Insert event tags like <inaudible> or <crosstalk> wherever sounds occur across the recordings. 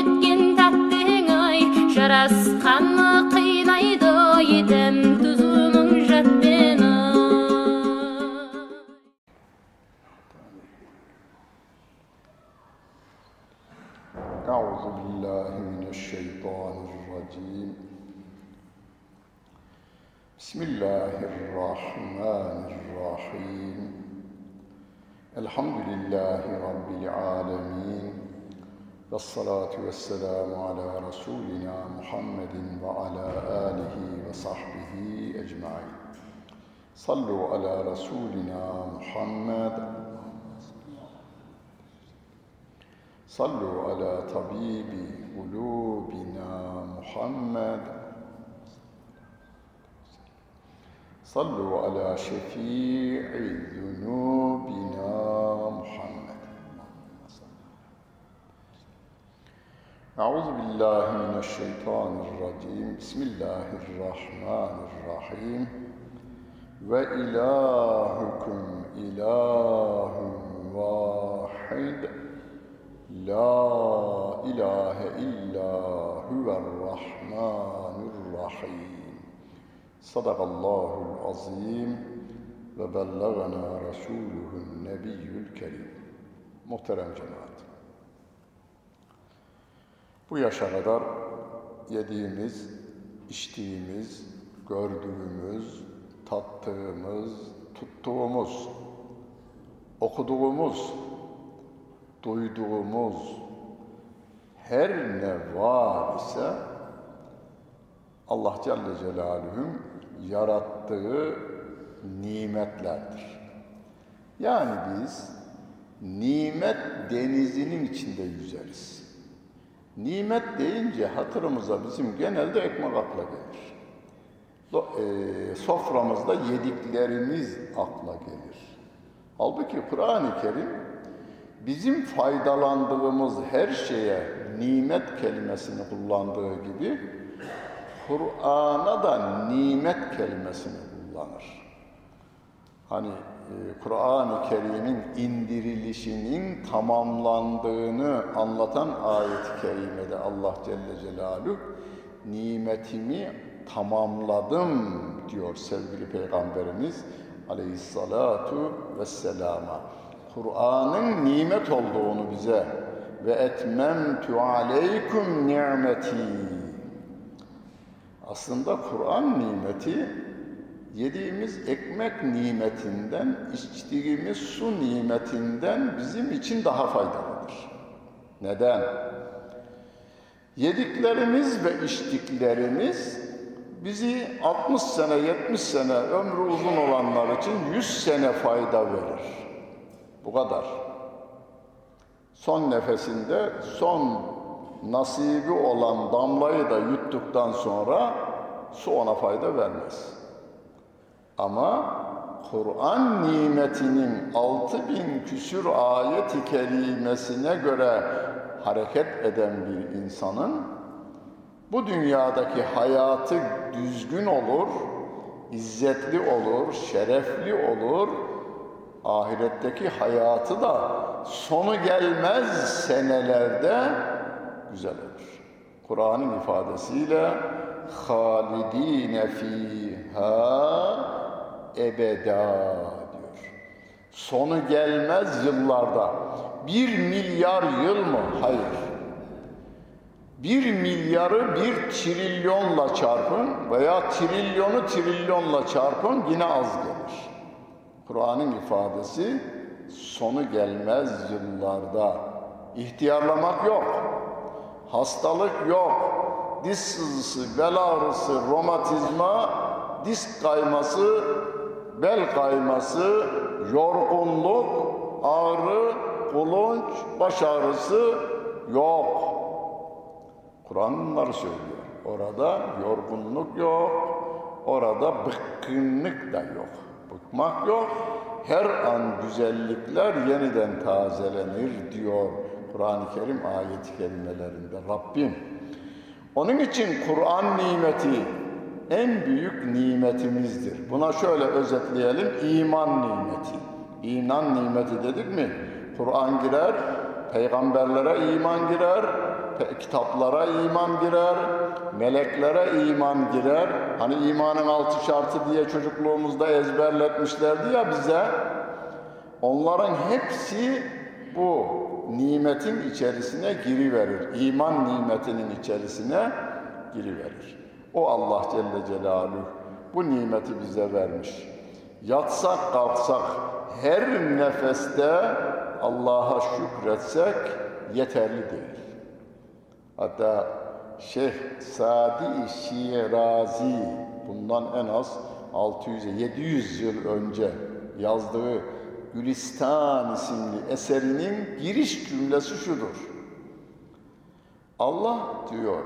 жеткен тәттің ай жарасқаны қинайды етем түзумің жатпен أعوذ بالله من الشيطان الرجيم بسم الله الرحمن الرحيم الحمد لله رب العالمين والصلاة والسلام على رسولنا محمد وعلى آله وصحبه أجمعين. صلوا على رسولنا محمد. صلوا على طبيب قلوبنا محمد. صلوا على شفيع ذنوبنا أعوذ بالله من الشيطان الرجيم. بسم الله الرحمن الرحيم. وإلهكم إله واحد. لا إله إلا هو الرحمن الرحيم. صدق الله العظيم. وبلغنا رسوله النبي الكريم. Muhterem cemaat. Bu yaşa kadar yediğimiz, içtiğimiz, gördüğümüz, tattığımız, tuttuğumuz, okuduğumuz, duyduğumuz her ne var ise Allah Celle Celaluhu'nun yarattığı nimetlerdir. Yani biz nimet denizinin içinde yüzeriz. Nimet deyince hatırımıza bizim genelde ekmek akla gelir. E, soframızda yediklerimiz akla gelir. Halbuki Kur'an-ı Kerim bizim faydalandığımız her şeye nimet kelimesini kullandığı gibi Kur'an'a da nimet kelimesini kullanır. Hani Kur'an-ı Kerim'in indirilişinin tamamlandığını anlatan ayet-i kerimede Allah Celle Celaluhu nimetimi tamamladım diyor sevgili Peygamberimiz aleyhissalatu vesselama. Kur'an'ın nimet olduğunu bize ve etmemtu aleykum nimeti. Aslında Kur'an nimeti yediğimiz ekmek nimetinden, içtiğimiz su nimetinden bizim için daha faydalıdır. Neden? Yediklerimiz ve içtiklerimiz bizi 60 sene, 70 sene ömrü uzun olanlar için 100 sene fayda verir. Bu kadar. Son nefesinde son nasibi olan damlayı da yuttuktan sonra su ona fayda vermez. Ama Kur'an nimetinin altı bin küsür ayet-i kerimesine göre hareket eden bir insanın bu dünyadaki hayatı düzgün olur, izzetli olur, şerefli olur, ahiretteki hayatı da sonu gelmez senelerde güzel olur. Kur'an'ın ifadesiyle halidine fiha ebeda diyor. Sonu gelmez yıllarda. Bir milyar yıl mı? Hayır. Bir milyarı bir trilyonla çarpın veya trilyonu trilyonla çarpın yine az gelir. Kur'an'ın ifadesi sonu gelmez yıllarda. İhtiyarlamak yok. Hastalık yok. Diz sızısı, bel ağrısı, romatizma, disk kayması, bel kayması, yorgunluk, ağrı, kulunç, baş ağrısı yok. Kur'an söylüyor. Orada yorgunluk yok, orada bıkkınlık da yok. Bıkmak yok. Her an güzellikler yeniden tazelenir diyor Kur'an-ı Kerim ayet-i kerimelerinde Rabbim. Onun için Kur'an nimeti en büyük nimetimizdir. Buna şöyle özetleyelim. iman nimeti. İman nimeti dedik mi? Kur'an girer, Peygamberlere iman girer, kitaplara iman girer, meleklere iman girer. Hani imanın altı şartı diye çocukluğumuzda ezberletmişlerdi ya bize. Onların hepsi bu nimetin içerisine giriverir. İman nimetinin içerisine giriverir. O Allah Celle Celaluhu bu nimeti bize vermiş. Yatsak kalksak her nefeste Allah'a şükretsek yeterli değil. Hatta Şeyh Sadi Şirazi bundan en az 600-700 yıl önce yazdığı Gülistan isimli eserinin giriş cümlesi şudur. Allah diyor,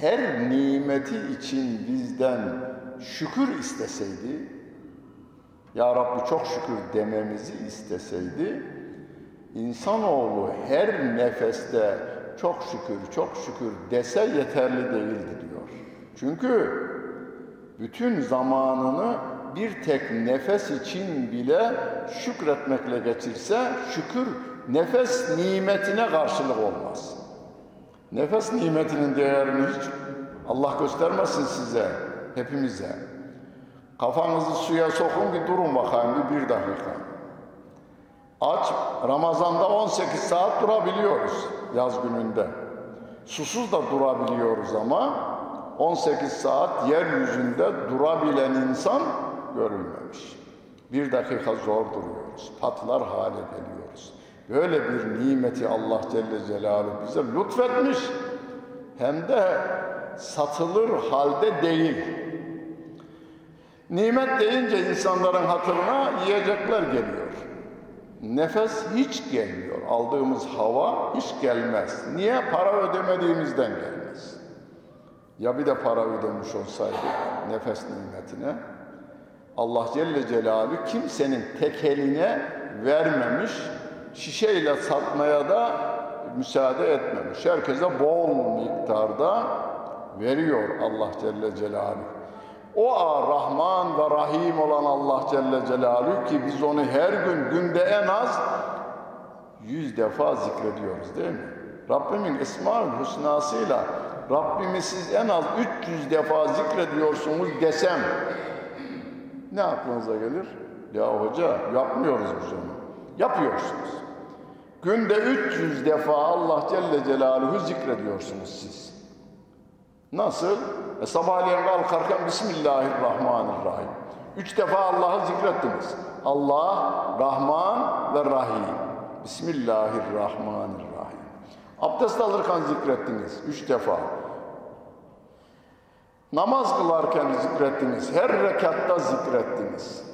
her nimeti için bizden şükür isteseydi, Ya Rabbi çok şükür dememizi isteseydi, insanoğlu her nefeste çok şükür, çok şükür dese yeterli değildi diyor. Çünkü bütün zamanını bir tek nefes için bile şükretmekle geçirse şükür nefes nimetine karşılık olmaz. Nefes nimetinin değerini hiç Allah göstermesin size, hepimize. Kafanızı suya sokun bir durun bakayım bir, bir dakika. Aç, Ramazan'da 18 saat durabiliyoruz yaz gününde. Susuz da durabiliyoruz ama 18 saat yeryüzünde durabilen insan görülmemiş. Bir dakika zor duruyoruz, patlar hale geliyoruz. Böyle bir nimeti Allah Celle Celaluhu bize lütfetmiş. Hem de satılır halde değil. Nimet deyince insanların hatırına yiyecekler geliyor. Nefes hiç gelmiyor. Aldığımız hava hiç gelmez. Niye? Para ödemediğimizden gelmez. Ya bir de para ödemiş olsaydı nefes nimetine Allah Celle Celaluhu kimsenin tekeline vermemiş, şişeyle satmaya da müsaade etmemiş. Herkese bol miktarda veriyor Allah Celle Celaluhu. O a Rahman ve Rahim olan Allah Celle Celaluhu ki biz onu her gün günde en az yüz defa zikrediyoruz değil mi? Rabbimin Esma-ül Hüsnasıyla Rabbimi siz en az 300 defa zikrediyorsunuz desem ne aklınıza gelir? Ya hoca yapmıyoruz biz onu. Yapıyorsunuz. Günde 300 defa Allah Celle Celaluhu zikrediyorsunuz siz. Nasıl? E, sabahleyin kalkarken Bismillahirrahmanirrahim. Üç defa Allah'ı zikrettiniz. Allah, Rahman ve Rahim. Bismillahirrahmanirrahim. Abdest alırken zikrettiniz. Üç defa. Namaz kılarken zikrettiniz. Her rekatta zikrettiniz.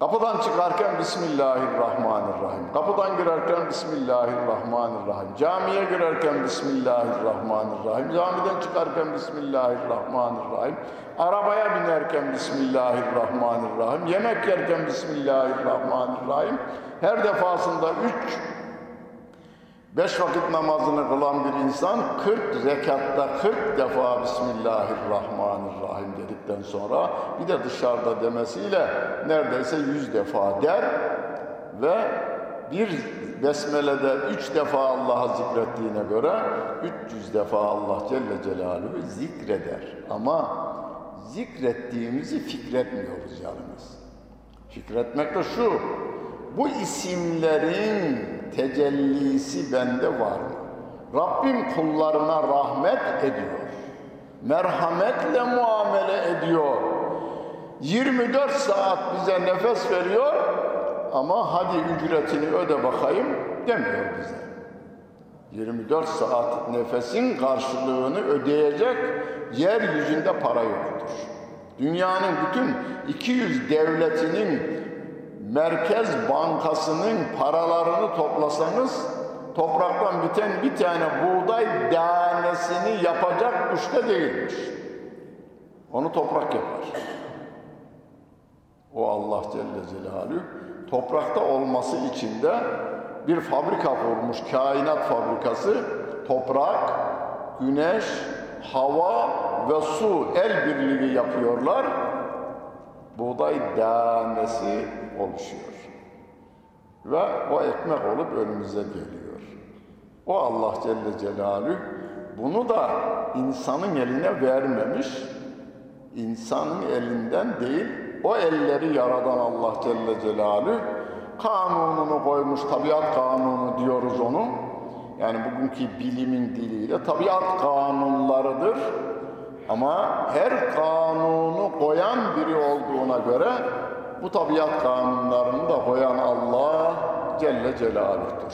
Kapıdan çıkarken Bismillahirrahmanirrahim. Kapıdan girerken Bismillahirrahmanirrahim. Camiye girerken Bismillahirrahmanirrahim. Camiden çıkarken Bismillahirrahmanirrahim. Arabaya binerken Bismillahirrahmanirrahim. Yemek yerken Bismillahirrahmanirrahim. Her defasında üç Beş vakit namazını kılan bir insan 40 rekatta 40 defa Bismillahirrahmanirrahim dedikten sonra bir de dışarıda demesiyle neredeyse 100 defa der ve bir besmelede 3 defa Allah'ı zikrettiğine göre 300 defa Allah Celle Celaluhu zikreder. Ama zikrettiğimizi fikretmiyoruz yalnız. Fikretmek de şu, bu isimlerin tecellisi bende var mı? Rabbim kullarına rahmet ediyor. Merhametle muamele ediyor. 24 saat bize nefes veriyor ama hadi ücretini öde bakayım demiyor bize. 24 saat nefesin karşılığını ödeyecek yeryüzünde para yoktur. Dünyanın bütün 200 devletinin Merkez Bankası'nın paralarını toplasanız topraktan biten bir tane buğday tanesini yapacak güçte değilmiş. Onu toprak yapar. O Allah Celle Celaluhu toprakta olması için de bir fabrika kurmuş, kainat fabrikası. Toprak, güneş, hava ve su el birliği yapıyorlar. Buğday tanesi oluşuyor. Ve o ekmek olup önümüze geliyor. O Allah Celle Celaluhu bunu da insanın eline vermemiş. İnsanın elinden değil, o elleri yaradan Allah Celle Celaluhu kanununu koymuş, tabiat kanunu diyoruz onu. Yani bugünkü bilimin diliyle tabiat kanunlarıdır. Ama her kanunu koyan biri olduğuna göre bu tabiat kanunlarını da koyan Allah Celle Celaluh'tur.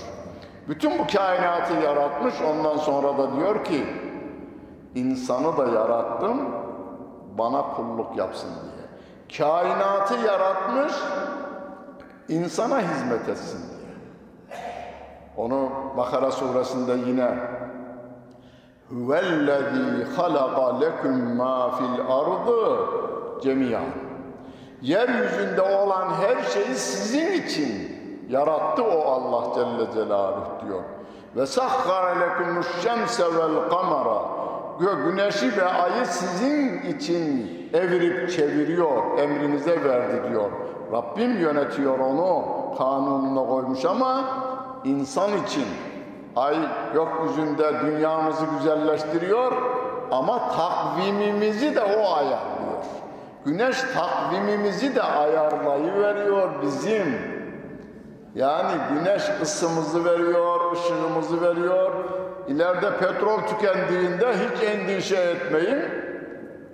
Bütün bu kainatı yaratmış ondan sonra da diyor ki insanı da yarattım bana kulluk yapsın diye. Kainatı yaratmış insana hizmet etsin diye. Onu Bakara suresinde yine Huvellezî halaka leküm mâ fil ardı cemiyan. Yeryüzünde olan her şeyi sizin için yarattı o Allah Celle Celaluhu diyor. Ve sahhara lekumuş şemse vel kamera. Güneşi ve ayı sizin için evirip çeviriyor, emrinize verdi diyor. Rabbim yönetiyor onu, kanununa koymuş ama insan için ay gökyüzünde dünyamızı güzelleştiriyor ama takvimimizi de o ayarlıyor. Güneş takvimimizi de ayarlayıveriyor bizim. Yani güneş ısımızı veriyor, ışığımızı veriyor. İleride petrol tükendiğinde hiç endişe etmeyin.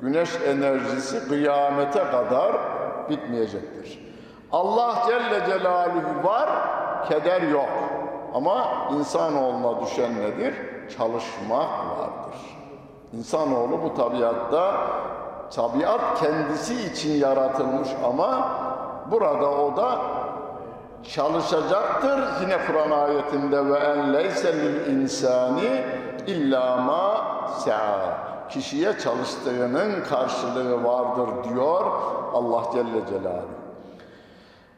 Güneş enerjisi kıyamete kadar bitmeyecektir. Allah Celle Celaluhu var, keder yok. Ama insanoğluna düşen nedir? Çalışmak vardır. İnsanoğlu bu tabiatta, tabiat kendisi için yaratılmış ama burada o da çalışacaktır. Yine Kur'an ayetinde ve en leyse lil insani illa ma. Kişiye çalıştığının karşılığı vardır diyor Allah Celle Celaluhu.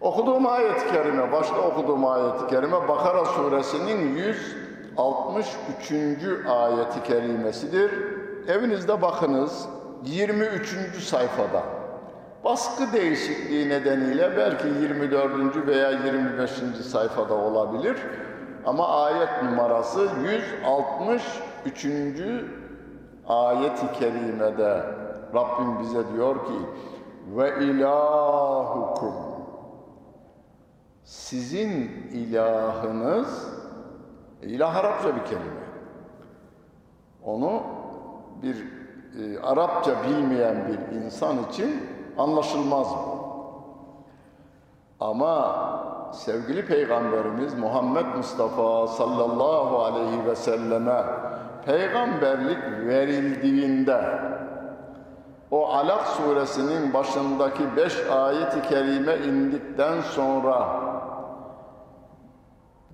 Okuduğum ayet-i kerime, başta okuduğum ayet-i kerime Bakara suresinin 163. ayeti kerimesidir. Evinizde bakınız 23. sayfada. Baskı değişikliği nedeniyle belki 24. veya 25. sayfada olabilir. Ama ayet numarası 163. ayet-i kerimede Rabbim bize diyor ki ve ilahukum sizin ilahınız ilah Arapça bir kelime. Onu bir e, Arapça bilmeyen bir insan için anlaşılmaz bu. Ama sevgili Peygamberimiz Muhammed Mustafa sallallahu aleyhi ve selleme peygamberlik verildiğinde o Alak suresinin başındaki beş ayeti kerime indikten sonra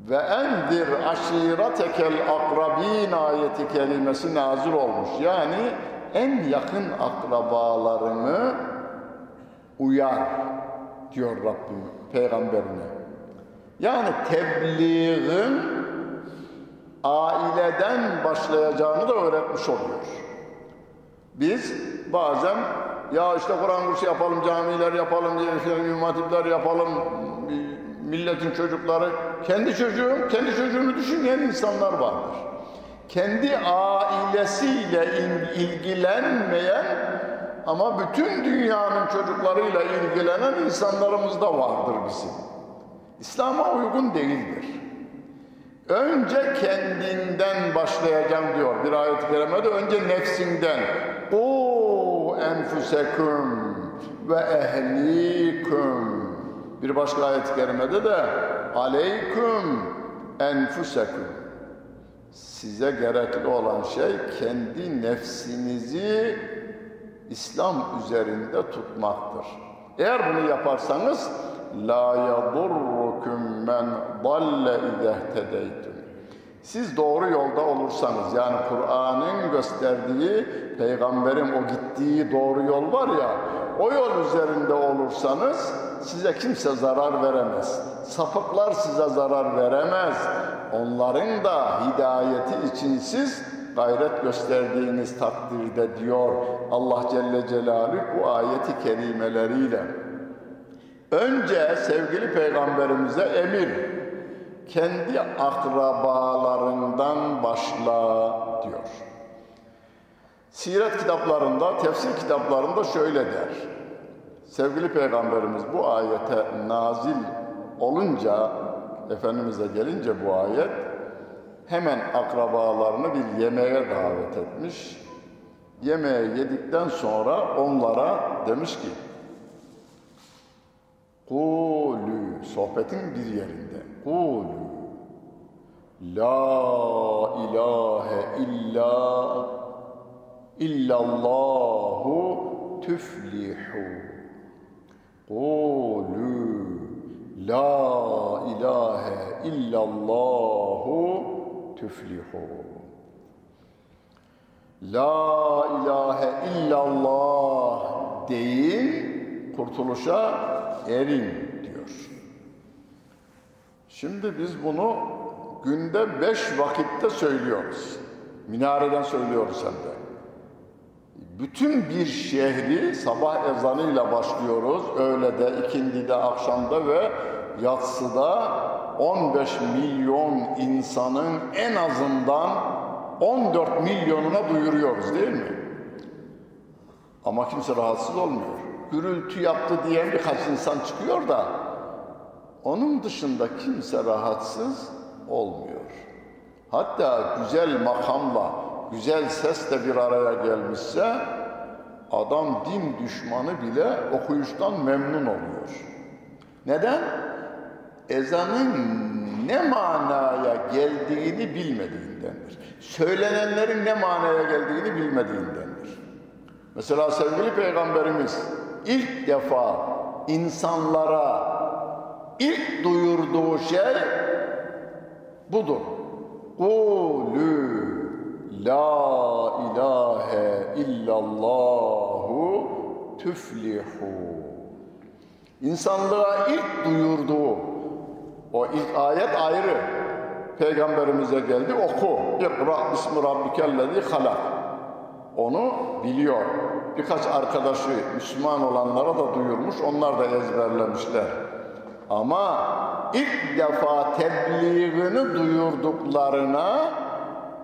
ve endir aşiretekel akrabin ayeti kelimesi nazil olmuş. Yani en yakın akrabalarını uyar diyor Rabbim peygamberine. Yani tebliğin aileden başlayacağını da öğretmiş oluyor. Biz bazen ya işte Kur'an kursu yapalım, camiler yapalım, işte mümatipler yapalım, milletin çocukları, kendi çocuğum, kendi çocuğunu düşünmeyen insanlar vardır. Kendi ailesiyle ilgilenmeyen ama bütün dünyanın çocuklarıyla ilgilenen insanlarımız da vardır bizim. İslam'a uygun değildir. Önce kendinden başlayacağım diyor bir ayet-i kerimede. Önce nefsinden. O enfusekum ve ehlikum. Bir başka ayet-i de aleyküm enfusekum. Size gerekli olan şey kendi nefsinizi İslam üzerinde tutmaktır. Eğer bunu yaparsanız la yadurrukum men dalle izehtedeytum. Siz doğru yolda olursanız yani Kur'an'ın gösterdiği peygamberin o gittiği doğru yol var ya o yol üzerinde olursanız size kimse zarar veremez. Sapıklar size zarar veremez. Onların da hidayeti için siz gayret gösterdiğiniz takdirde diyor Allah Celle Celaluhu bu ayeti kerimeleriyle. Önce sevgili peygamberimize emir. kendi akrabalarından başla diyor. Siret kitaplarında, tefsir kitaplarında şöyle der. Sevgili Peygamberimiz bu ayete nazil olunca, Efendimiz'e gelince bu ayet, hemen akrabalarını bir yemeğe davet etmiş. Yemeği yedikten sonra onlara demiş ki, Kulü, sohbetin bir yerinde, Kulü, La ilahe illa illallahu tüflihu. Kulü, La ilahe illallahu tüflihu. La ilahe illallah deyin, kurtuluşa erin diyor. Şimdi biz bunu günde beş vakitte söylüyoruz. Minareden söylüyoruz hem de. Bütün bir şehri sabah ezanıyla başlıyoruz. Öğlede, ikindide, akşamda ve yatsıda 15 milyon insanın en azından 14 milyonuna duyuruyoruz değil mi? Ama kimse rahatsız olmuyor. Gürültü yaptı diyen birkaç insan çıkıyor da onun dışında kimse rahatsız olmuyor. Hatta güzel makamla, güzel sesle bir araya gelmişse adam din düşmanı bile okuyuştan memnun oluyor. Neden? Ezanın ne manaya geldiğini bilmediğindendir. Söylenenlerin ne manaya geldiğini bilmediğindendir. Mesela sevgili Peygamberimiz ilk defa insanlara ilk duyurduğu şey budur. Kulü la ilahe illallahu tüflihu. İnsanlığa ilk duyurduğu o ilk ayet ayrı. Peygamberimize geldi oku. İkra bismi rabbikellezi halak. Onu biliyor. Birkaç arkadaşı Müslüman olanlara da duyurmuş. Onlar da ezberlemişler. Ama ilk defa tebliğini duyurduklarına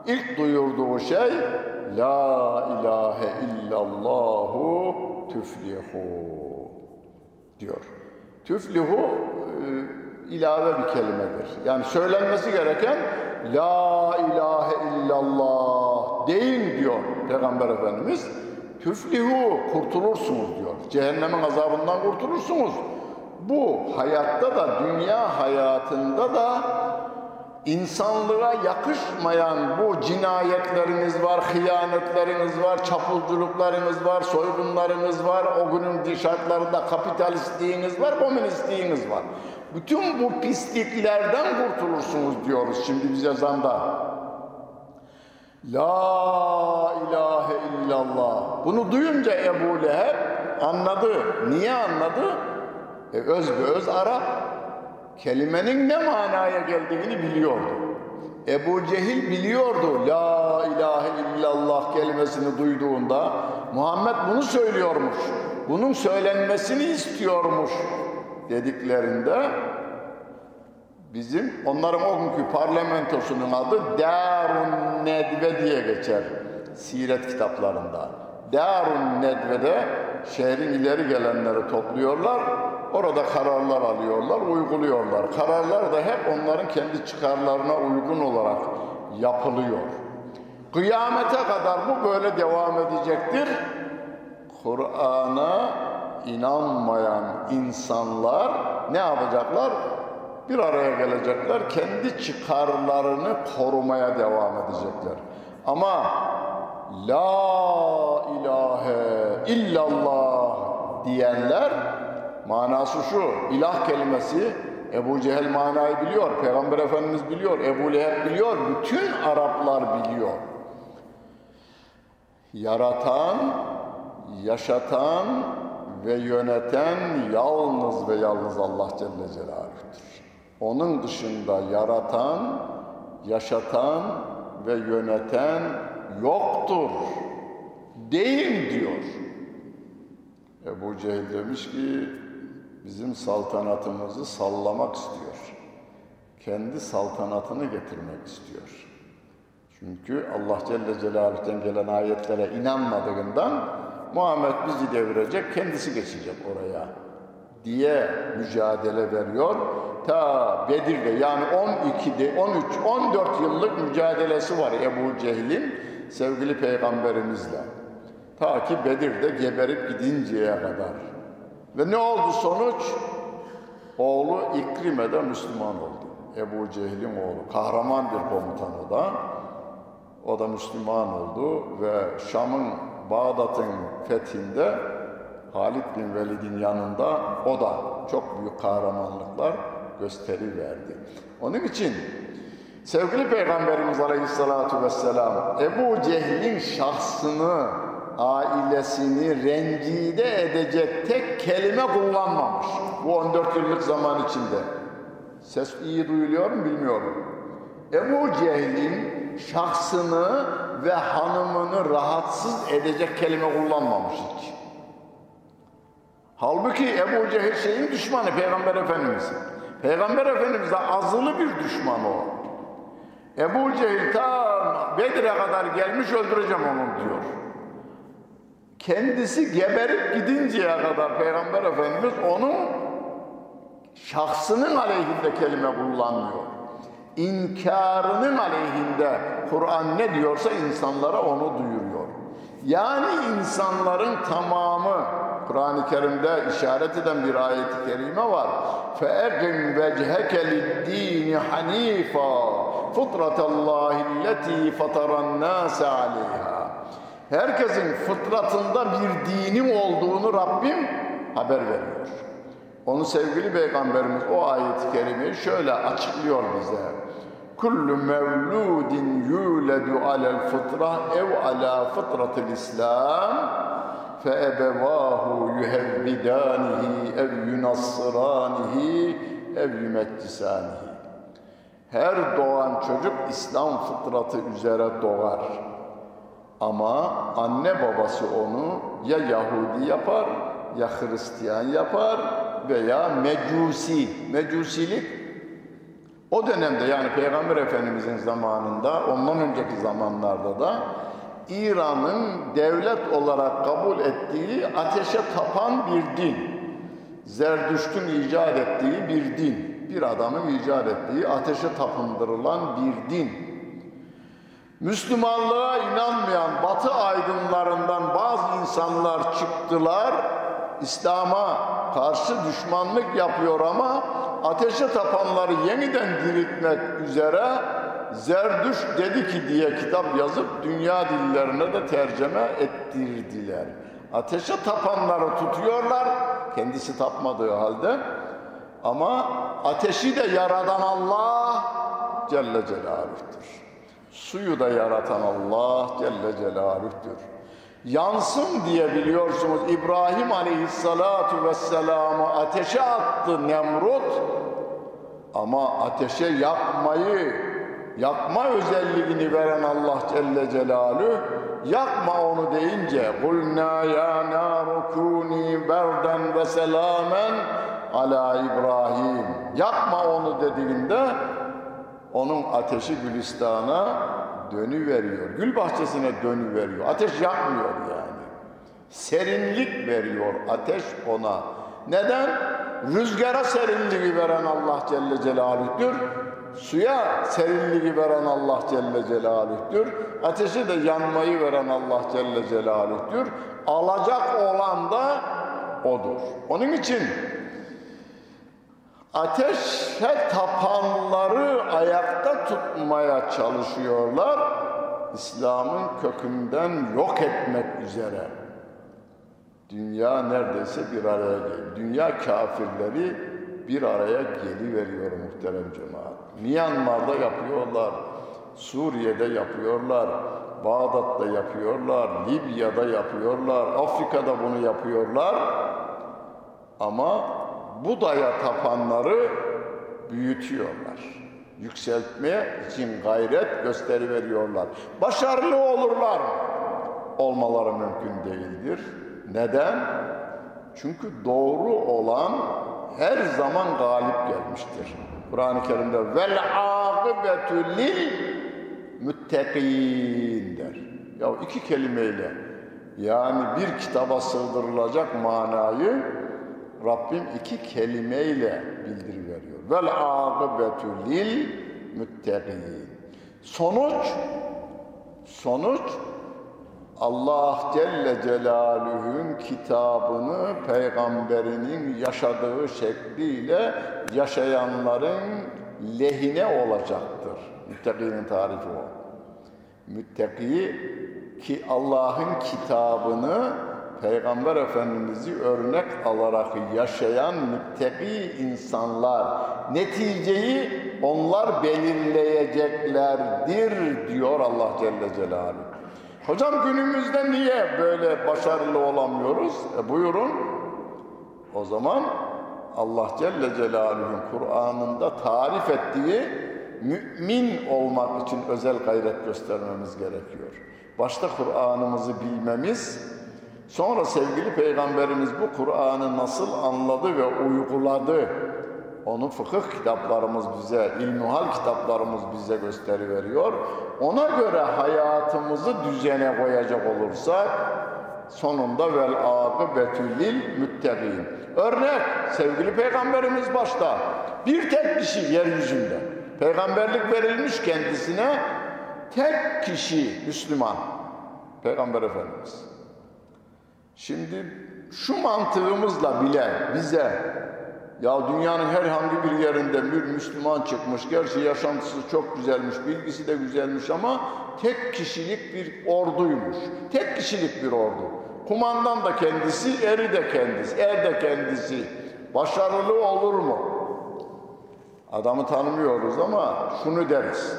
ilk duyurduğu şey La ilahe illallahu tüflihu diyor. Tüflihu e, ilave bir kelimedir. Yani söylenmesi gereken La ilahe illallah deyin diyor Peygamber Efendimiz. Tüflihu kurtulursunuz diyor. Cehennemin azabından kurtulursunuz. Bu hayatta da dünya hayatında da insanlığa yakışmayan bu cinayetleriniz var, hıyanetleriniz var, çapulculuklarınız var, soygunlarınız var, o günün şartlarında kapitalistliğiniz var, komünistliğiniz var. Bütün bu pisliklerden kurtulursunuz diyoruz şimdi bize zanda. La ilahe illallah. Bunu duyunca Ebu Leheb anladı. Niye anladı? E, öz be öz Arap. Kelimenin ne manaya geldiğini biliyordu. Ebu Cehil biliyordu La ilahe illallah kelimesini duyduğunda Muhammed bunu söylüyormuş. Bunun söylenmesini istiyormuş dediklerinde bizim onların o günkü parlamentosunun adı Darun Nedve diye geçer siret kitaplarında. Darun Nedve'de şehrin ileri gelenleri topluyorlar. Orada kararlar alıyorlar, uyguluyorlar. Kararlar da hep onların kendi çıkarlarına uygun olarak yapılıyor. Kıyamete kadar bu böyle devam edecektir. Kur'an'a inanmayan insanlar ne yapacaklar? Bir araya gelecekler, kendi çıkarlarını korumaya devam edecekler. Ama La ilahe illallah diyenler manası şu, ilah kelimesi Ebu Cehil manayı biliyor, Peygamber Efendimiz biliyor, Ebu Leheb biliyor, bütün Araplar biliyor. Yaratan, yaşatan ve yöneten yalnız ve yalnız Allah Celle Celaluhu'dur. Onun dışında yaratan, yaşatan ve yöneten yoktur. Değil diyor. Ebu Cehil demiş ki bizim saltanatımızı sallamak istiyor. kendi saltanatını getirmek istiyor. Çünkü Allah Celle Celaluhu'dan gelen ayetlere inanmadığından Muhammed bizi devirecek, kendisi geçecek oraya diye mücadele veriyor. Ta Bedir'de yani 12'de 13 14 yıllık mücadelesi var Ebu Cehil'in sevgili peygamberimizle. Ta ki Bedir'de geberip gidinceye kadar. Ve ne oldu sonuç? Oğlu İkrime de Müslüman oldu. Ebu Cehil'in oğlu. Kahraman bir komutan o da. O da Müslüman oldu ve Şam'ın Bağdat'ın fethinde Halid bin Velid'in yanında o da çok büyük kahramanlıklar gösteri verdi. Onun için sevgili Peygamberimiz Aleyhisselatü Vesselam Ebu Cehil'in şahsını, ailesini rencide edecek tek kelime kullanmamış. Bu 14 yıllık zaman içinde. Ses iyi duyuluyor mu bilmiyorum. Ebu Cehil'in şahsını ve hanımını rahatsız edecek kelime kullanmamış hiç. Halbuki Ebu Cehil şeyin düşmanı Peygamber Efendimiz. Peygamber Efendimiz de azılı bir düşman o. Ebu Cehil ta Bedir'e kadar gelmiş öldüreceğim onu diyor Kendisi geberip gidinceye kadar Peygamber Efendimiz onun şahsının aleyhinde kelime kullanmıyor. İnkarının aleyhinde Kur'an ne diyorsa insanlara onu duyuruyor. Yani insanların tamamı Kur'an-ı Kerim'de işaret eden bir ayet-i kerime var. فَاَقِمْ وَجْهَكَ لِلدِّينِ حَن۪يفًا فُطْرَةَ اللّٰهِ الَّتِي فَطَرَ النَّاسَ عَلَيْهَا Herkesin fıtratında bir dinin olduğunu Rabbim haber veriyor. Onu sevgili Peygamberimiz o ayet-i kerimeyi şöyle açıklıyor bize. Kullu mevludin yuledu alel fıtra ev ala fıtratil İslam fe ebevahu yuhevvidanihi ev yunassıranihi ev yumeccisanihi. Her doğan çocuk İslam fıtratı üzere doğar. Ama anne babası onu ya Yahudi yapar ya Hristiyan yapar veya Mecusi. Mecusilik o dönemde yani Peygamber Efendimizin zamanında ondan önceki zamanlarda da İran'ın devlet olarak kabul ettiği ateşe tapan bir din. Zerdüşt'ün icat ettiği bir din. Bir adamın icat ettiği ateşe tapındırılan bir din. Müslümanlığa inanmayan batı aydınlarından bazı insanlar çıktılar. İslam'a karşı düşmanlık yapıyor ama ateşe tapanları yeniden diriltmek üzere Zerdüş dedi ki diye kitap yazıp dünya dillerine de tercüme ettirdiler. Ateşe tapanları tutuyorlar, kendisi tapmadığı halde. Ama ateşi de yaradan Allah Celle Celaluh'tür. Suyu da yaratan Allah Celle Celaluh'tür. Yansın diye biliyorsunuz İbrahim Aleyhisselatu Vesselam'ı ateşe attı Nemrut. Ama ateşe yakmayı, yakma özelliğini veren Allah Celle Celaluhu yakma onu deyince kulna ya naru kuni berden ve selamen ala İbrahim yakma onu dediğinde onun ateşi Gülistan'a dönüveriyor. Gül bahçesine dönüveriyor. Ateş yakmıyor yani. Serinlik veriyor ateş ona. Neden? Rüzgara serinliği veren Allah Celle Celaluh'tür. Suya serinliği veren Allah Celle Celaluh'tür. Ateşe de yanmayı veren Allah Celle Celaluh'tür. Alacak olan da O'dur. Onun için ateşe tapanları ayakta tutmaya çalışıyorlar. İslam'ın kökünden yok etmek üzere. Dünya neredeyse bir araya geliyor. Dünya kafirleri bir araya geliveriyor muhterem cemaat. Myanmar'da yapıyorlar, Suriye'de yapıyorlar, Bağdat'ta yapıyorlar, Libya'da yapıyorlar, Afrika'da bunu yapıyorlar. Ama Buda'ya tapanları büyütüyorlar. Yükseltmeye için gayret gösteri veriyorlar. Başarılı olurlar? Olmaları mümkün değildir. Neden? Çünkü doğru olan her zaman galip gelmiştir. Kur'an-ı Kerim'de vel akıbetu lil müttekîn der. Ya iki kelimeyle yani bir kitaba sığdırılacak manayı Rabbim iki kelimeyle bildiriveriyor. Vel akıbetu lil müttekîn. Sonuç sonuç Allah Celle Celaluhu'nun kitabını peygamberinin yaşadığı şekliyle yaşayanların lehine olacaktır. Müttakinin tarifi o. Müttaki ki Allah'ın kitabını Peygamber Efendimiz'i örnek alarak yaşayan müttaki insanlar neticeyi onlar belirleyeceklerdir diyor Allah Celle Celaluhu. Hocam günümüzde niye böyle başarılı olamıyoruz? E buyurun. O zaman Allah Celle Celaluhu'nun Kur'an'ında tarif ettiği mümin olmak için özel gayret göstermemiz gerekiyor. Başta Kur'an'ımızı bilmemiz, sonra sevgili Peygamberimiz bu Kur'an'ı nasıl anladı ve uyguladı, onu fıkıh kitaplarımız bize, ilmuhal kitaplarımız bize gösteriveriyor. Ona göre hayatımızı düzene koyacak olursak sonunda vel akıbetü lil müttegin. Örnek sevgili peygamberimiz başta bir tek kişi yeryüzünde peygamberlik verilmiş kendisine tek kişi Müslüman peygamber efendimiz. Şimdi şu mantığımızla bile bize ya dünyanın herhangi bir yerinde bir Müslüman çıkmış, gerçi yaşantısı çok güzelmiş, bilgisi de güzelmiş ama tek kişilik bir orduymuş. Tek kişilik bir ordu. Kumandan da kendisi, eri de kendisi, er de kendisi. Başarılı olur mu? Adamı tanımıyoruz ama şunu deriz.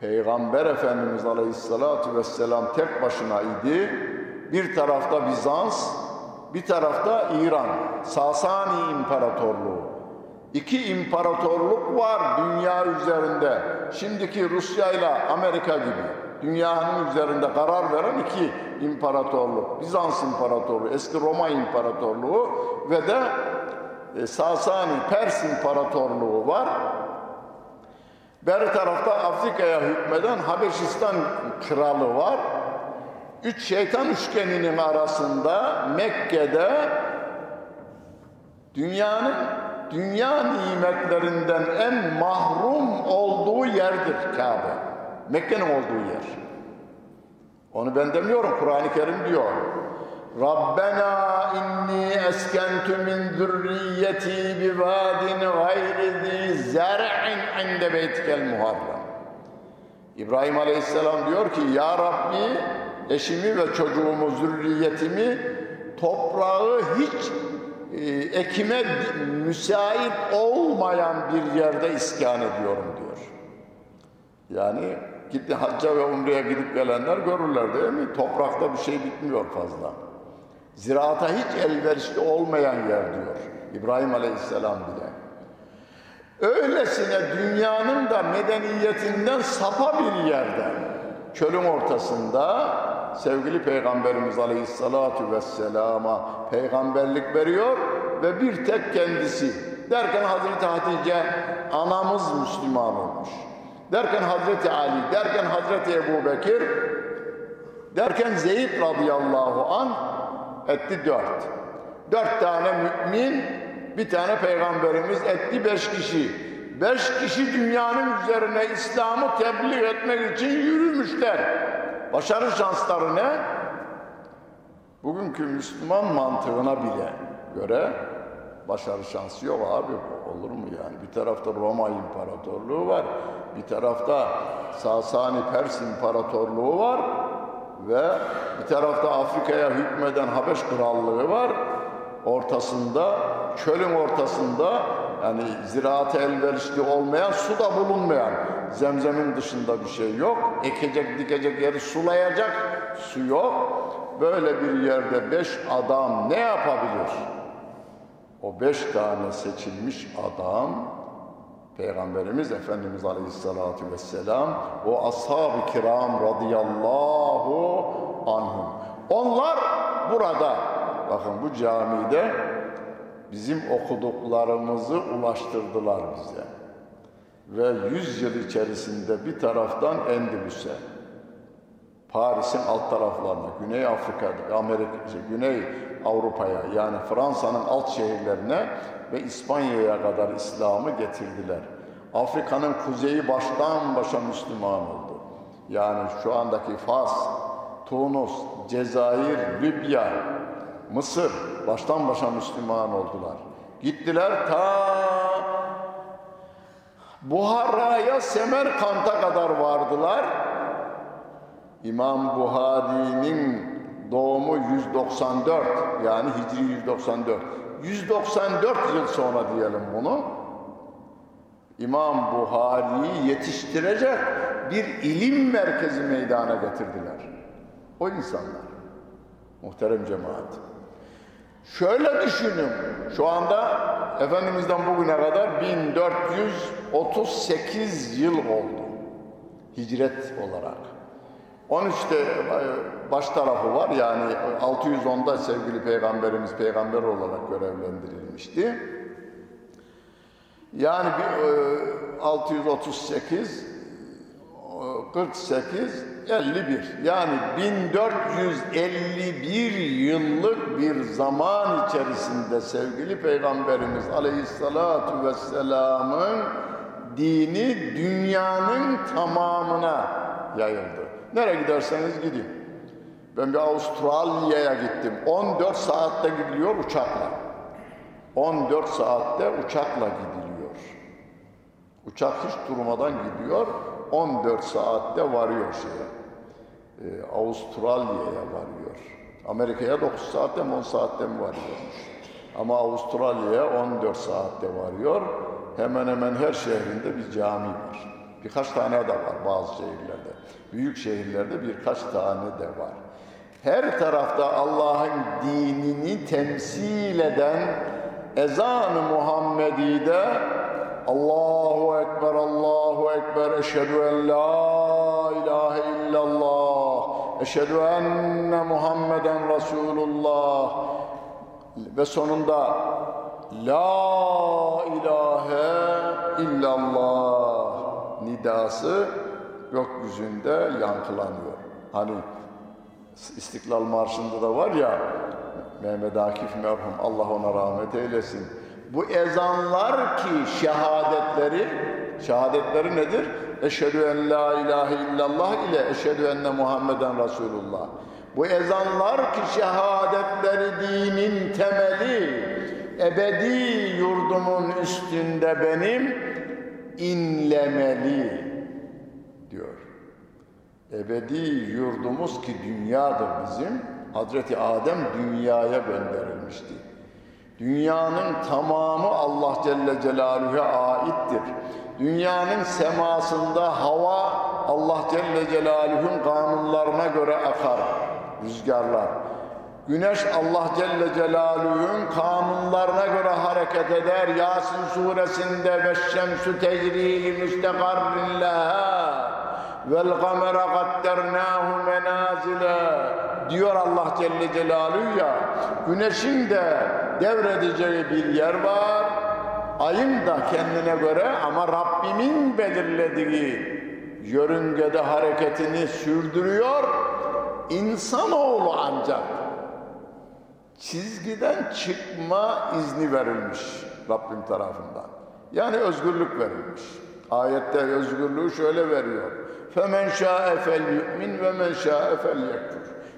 Peygamber Efendimiz Aleyhisselatü Vesselam tek başına idi. Bir tarafta Bizans, bir tarafta İran, Sasani İmparatorluğu. İki imparatorluk var dünya üzerinde. Şimdiki Rusya ile Amerika gibi dünyanın üzerinde karar veren iki imparatorluk. Bizans İmparatorluğu, eski Roma İmparatorluğu ve de e, Sasani Pers İmparatorluğu var. Beri tarafta Afrika'ya hükmeden Habeşistan kralı var. Üç şeytan üçgeninin arasında Mekke'de dünyanın dünya nimetlerinden en mahrum olduğu yerdir Kabe. Mekke'nin olduğu yer. Onu ben demiyorum, Kur'an-ı Kerim diyor. Rabbena inni eskentu min zürriyeti bi vadin gayri zi zer'in inde beytikel muharram. İbrahim Aleyhisselam diyor ki Ya Rabbi eşimi ve çocuğumu, zürriyetimi toprağı hiç e, ekime müsait olmayan bir yerde iskan ediyorum diyor. Yani gitti hacca ve umreye gidip gelenler görürler değil mi? Toprakta bir şey bitmiyor fazla. Ziraata hiç elverişli olmayan yer diyor İbrahim Aleyhisselam bile. Öylesine dünyanın da medeniyetinden sapa bir yerde, çölün ortasında sevgili Peygamberimiz Aleyhisselatü Vesselam'a peygamberlik veriyor ve bir tek kendisi derken Hazreti Hatice anamız Müslüman olmuş. Derken Hazreti Ali, derken Hazreti Ebu Bekir, derken Zeyd radıyallahu an etti dört. Dört tane mümin, bir tane peygamberimiz etti beş kişi. Beş kişi dünyanın üzerine İslam'ı tebliğ etmek için yürümüşler. Başarı şansları ne? Bugünkü Müslüman mantığına bile göre başarı şansı yok abi. Olur mu yani? Bir tarafta Roma İmparatorluğu var. Bir tarafta Sasani Pers İmparatorluğu var. Ve bir tarafta Afrika'ya hükmeden Habeş Krallığı var. Ortasında, çölün ortasında yani ziraate elverişli olmayan, su da bulunmayan, zemzemin dışında bir şey yok. Ekecek, dikecek yeri sulayacak su yok. Böyle bir yerde beş adam ne yapabilir? O beş tane seçilmiş adam, Peygamberimiz Efendimiz Aleyhisselatü Vesselam, o ashab-ı kiram radıyallahu anhum. Onlar burada, bakın bu camide bizim okuduklarımızı ulaştırdılar bize. Ve yüz yıl içerisinde bir taraftan Endülüs'e, Paris'in alt taraflarına, Güney Afrika, Amerika, Güney Avrupa'ya yani Fransa'nın alt şehirlerine ve İspanya'ya kadar İslam'ı getirdiler. Afrika'nın kuzeyi baştan başa Müslüman oldu. Yani şu andaki Fas, Tunus, Cezayir, Libya, Mısır baştan başa Müslüman oldular. Gittiler ta Buhara'ya Semerkant'a kadar vardılar. İmam Buhari'nin doğumu 194 yani Hicri 194. 194 yıl sonra diyelim bunu. İmam Buhari'yi yetiştirecek bir ilim merkezi meydana getirdiler. O insanlar. Muhterem cemaat. Şöyle düşünün. Şu anda Efendimiz'den bugüne kadar 1438 yıl oldu. Hicret olarak. 13'te e, baş tarafı var yani 610'da sevgili peygamberimiz peygamber olarak görevlendirilmişti. Yani 638 48 51 yani 1451 yıllık bir zaman içerisinde sevgili peygamberimiz aleyhissalatu vesselamın dini dünyanın tamamına yayıldı. Nereye giderseniz gidin. Ben bir Avustralya'ya gittim. 14 saatte gidiliyor uçakla. 14 saatte uçakla gidiliyor. Uçak hiç durmadan gidiyor. 14 saatte varıyor şeye. Ee, Avustralya'ya varıyor. Amerika'ya 9 saatte mi 10 saatte mi varıyormuş. Ama Avustralya'ya 14 saatte varıyor. Hemen hemen her şehrinde bir cami var. Birkaç tane de var bazı şehirlerde. Büyük şehirlerde birkaç tane de var. Her tarafta Allah'ın dinini temsil eden ezan-ı Muhammedi'de Allahu Ekber, Allahu Ekber, eşhedü en la ilahe illallah, eşhedü enne Muhammeden Resulullah ve sonunda La ilahe illallah nidası gökyüzünde yankılanıyor. Hani İstiklal Marşı'nda da var ya Mehmet Akif merhum Allah ona rahmet eylesin. Bu ezanlar ki şehadetleri şehadetleri nedir? Eşhedü en la ilahe illallah ile eşhedü enne Muhammeden Resulullah. Bu ezanlar ki şehadetleri dinin temeli, ebedi yurdumun üstünde benim inlemeli diyor. Ebedi yurdumuz ki dünyadır bizim. Hazreti Adem dünyaya gönderilmişti. Dünyanın tamamı Allah Celle Celaluhu'ya aittir. Dünyanın semasında hava Allah Celle Celaluhu'nun kanunlarına göre akar, rüzgarlar. Güneş Allah Celle Celaluhu'nun kanunlarına göre hareket eder. Yasin suresinde ve şemsü tecri müstekarrin leha vel kamera kaddernâhu menazile diyor Allah Celle Celaluhu ya güneşin de devredeceği bir yer var ayın da kendine göre ama Rabbimin belirlediği yörüngede hareketini sürdürüyor insanoğlu ancak çizgiden çıkma izni verilmiş Rabbim tarafından. Yani özgürlük verilmiş. Ayette özgürlüğü şöyle veriyor. Femen şa'e fel yu'min ve men şa'e fel.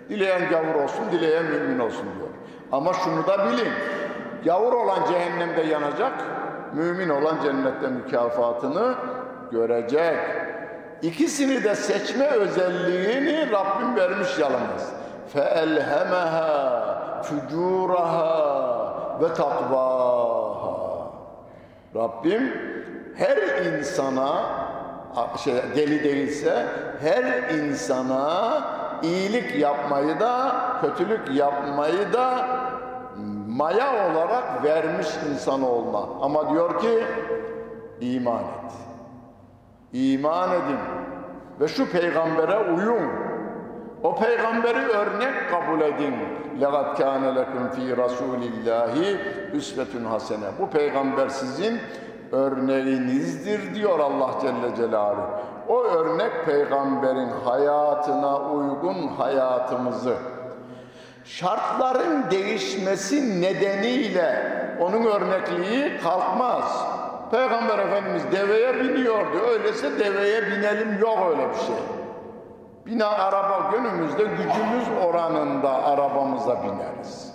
Dileyen gavur olsun, dileyen mümin olsun diyor. Ama şunu da bilin. Gavur olan cehennemde yanacak, mümin olan cennette mükafatını görecek. İkisini de seçme özelliğini Rabbim vermiş yalnız. فَاَلْهَمَهَا فُجُورَهَا ve takvaha. Rabbim her insana şey deli değilse her insana iyilik yapmayı da kötülük yapmayı da maya olarak vermiş insan olma. Ama diyor ki iman et. İman edin ve şu peygambere uyun. O peygamberi örnek kabul edin. لَقَدْ كَانَ لَكُمْ ف۪ي رَسُولِ اللّٰهِ üsvetün hasene. Bu peygamber sizin örneğinizdir diyor Allah Celle Celaluhu. O örnek peygamberin hayatına uygun hayatımızı şartların değişmesi nedeniyle onun örnekliği kalkmaz. Peygamber Efendimiz deveye biniyordu. Öyleyse deveye binelim yok öyle bir şey. Bina araba günümüzde gücümüz oranında arabamıza bineriz.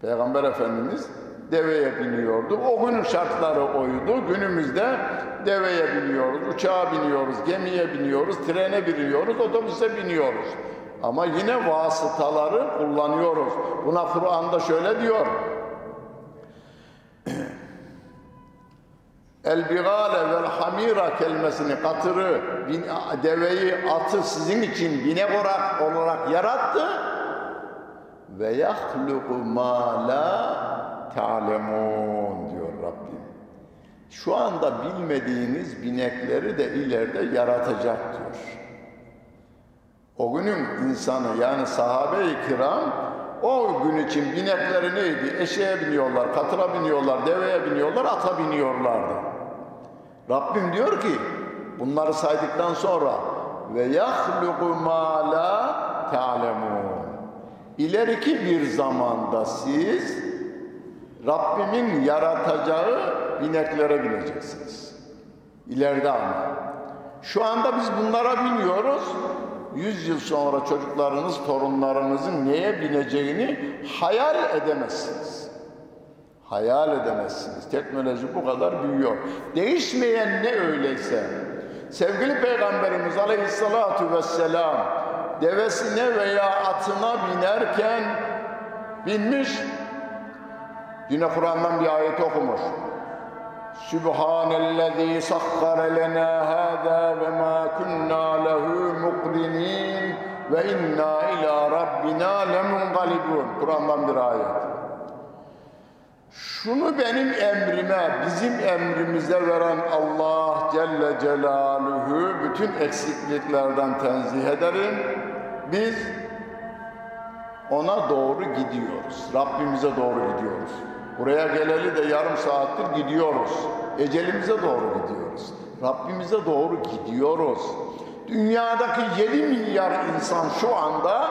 Peygamber Efendimiz deveye biniyordu. O günün şartları oydu. Günümüzde deveye biniyoruz, uçağa biniyoruz, gemiye biniyoruz, trene biniyoruz, otobüse biniyoruz. Ama yine vasıtaları kullanıyoruz. Buna Kur'an'da şöyle diyor. <clears throat> El-bigale vel hamira kelimesini, katırı, bin, deveyi, atı sizin için olarak, olarak yarattı. Ve yahluku ma la ta'lemun diyor Rabbim. Şu anda bilmediğiniz binekleri de ileride yaratacak diyor. O günün insanı yani sahabe-i kiram o gün için binekleri neydi? Eşeğe biniyorlar, katıra biniyorlar, deveye biniyorlar, ata biniyorlardı. Rabbim diyor ki bunları saydıktan sonra ve yahluku ma la ta'lemun. İleriki bir zamanda siz Rabbimin yaratacağı bineklere bineceksiniz. İleride ama. Şu anda biz bunlara biniyoruz. Yüz yıl sonra çocuklarınız, torunlarınızın neye bineceğini hayal edemezsiniz. Hayal edemezsiniz. Teknoloji bu kadar büyüyor. Değişmeyen ne öyleyse. Sevgili Peygamberimiz Aleyhisselatü Vesselam devesine veya atına binerken binmiş. Yine Kur'an'dan bir ayet okumuş. Sübhanellezî sakkare lenâ hâzâ ve mâ kunnâ lehu muqrinin ve inna ilâ rabbina lemunqalibun. Kur'an'dan bir ayet. Şunu benim emrime, bizim emrimize veren Allah Celle Celaluhu bütün eksikliklerden tenzih ederim. Biz ona doğru gidiyoruz. Rabbimize doğru gidiyoruz. Buraya geleli de yarım saattir gidiyoruz. Ecelimize doğru gidiyoruz. Rabbimize doğru gidiyoruz. Dünyadaki 7 milyar insan şu anda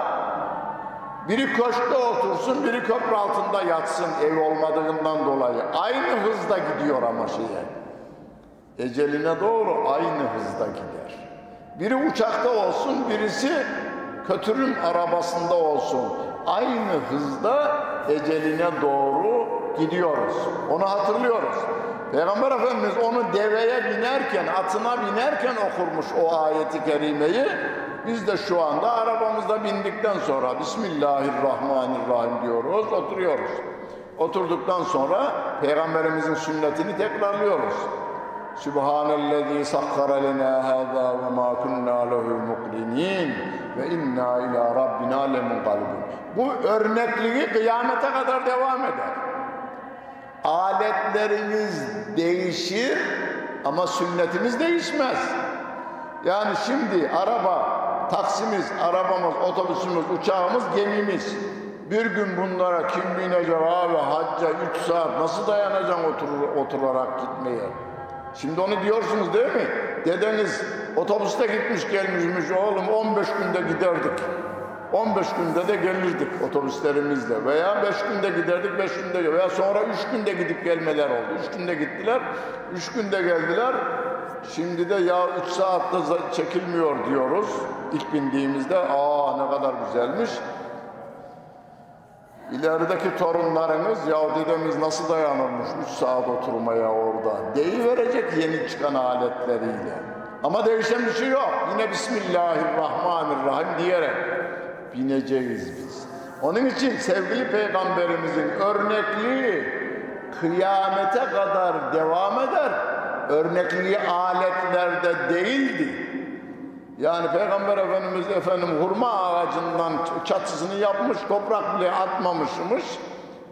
biri köşkte otursun, biri köprü altında yatsın ev olmadığından dolayı. Aynı hızda gidiyor ama şeye. Eceline doğru aynı hızda gider. Biri uçakta olsun, birisi kötürüm arabasında olsun. Aynı hızda eceline doğru gidiyoruz. Onu hatırlıyoruz. Peygamber Efendimiz onu deveye binerken, atına binerken okurmuş o ayeti kerimeyi. Biz de şu anda arabamızda bindikten sonra Bismillahirrahmanirrahim diyoruz, oturuyoruz. Oturduktan sonra Peygamberimizin sünnetini tekrarlıyoruz. Sübhanellezî sakkara lenâ hâzâ ve mâ kunnâ lehu muqrinin ve inna ilâ rabbina lemunqalibun. Bu örnekliği kıyamete kadar devam eder. Aletlerimiz değişir ama sünnetimiz değişmez. Yani şimdi araba, taksimiz, arabamız, otobüsümüz, uçağımız, gemimiz. Bir gün bunlara kim binecek abi hacca 3 saat nasıl dayanacaksın otur, oturarak gitmeye? Şimdi onu diyorsunuz değil mi? Dedeniz otobüste gitmiş gelmişmiş oğlum 15 günde giderdik. 15 günde de gelirdik otobüslerimizle veya 5 günde giderdik 5 günde veya sonra 3 günde gidip gelmeler oldu. 3 günde gittiler, 3 günde geldiler. Şimdi de ya 3 saatte çekilmiyor diyoruz. İlk bindiğimizde aa ne kadar güzelmiş. İlerideki torunlarınız ya dedemiz nasıl dayanırmış 3 saat oturmaya orada. Deyiverecek yeni çıkan aletleriyle. Ama değişen bir şey yok. Yine Bismillahirrahmanirrahim diyerek bineceğiz biz. Onun için sevgili peygamberimizin örnekliği kıyamete kadar devam eder. Örnekliği aletlerde değildi. Yani Peygamber Efendimiz efendim hurma ağacından çatısını yapmış, toprak bile atmamışmış.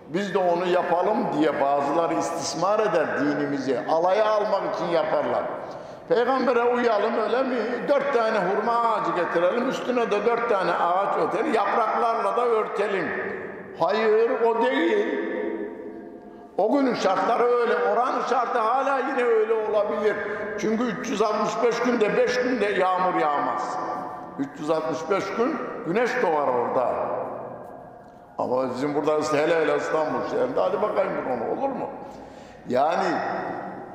Biz de onu yapalım diye bazıları istismar eder dinimizi. Alaya almak için yaparlar. Peygambere uyalım öyle mi? Dört tane hurma ağacı getirelim, üstüne de dört tane ağaç örtelim, yapraklarla da örtelim. Hayır, o değil. O günün şartları öyle, oranın şartı hala yine öyle olabilir. Çünkü 365 günde 5 günde yağmur yağmaz. 365 gün güneş doğar orada. Ama bizim burada hele hele İstanbul şehrinde hadi bakayım bunu olur mu? Yani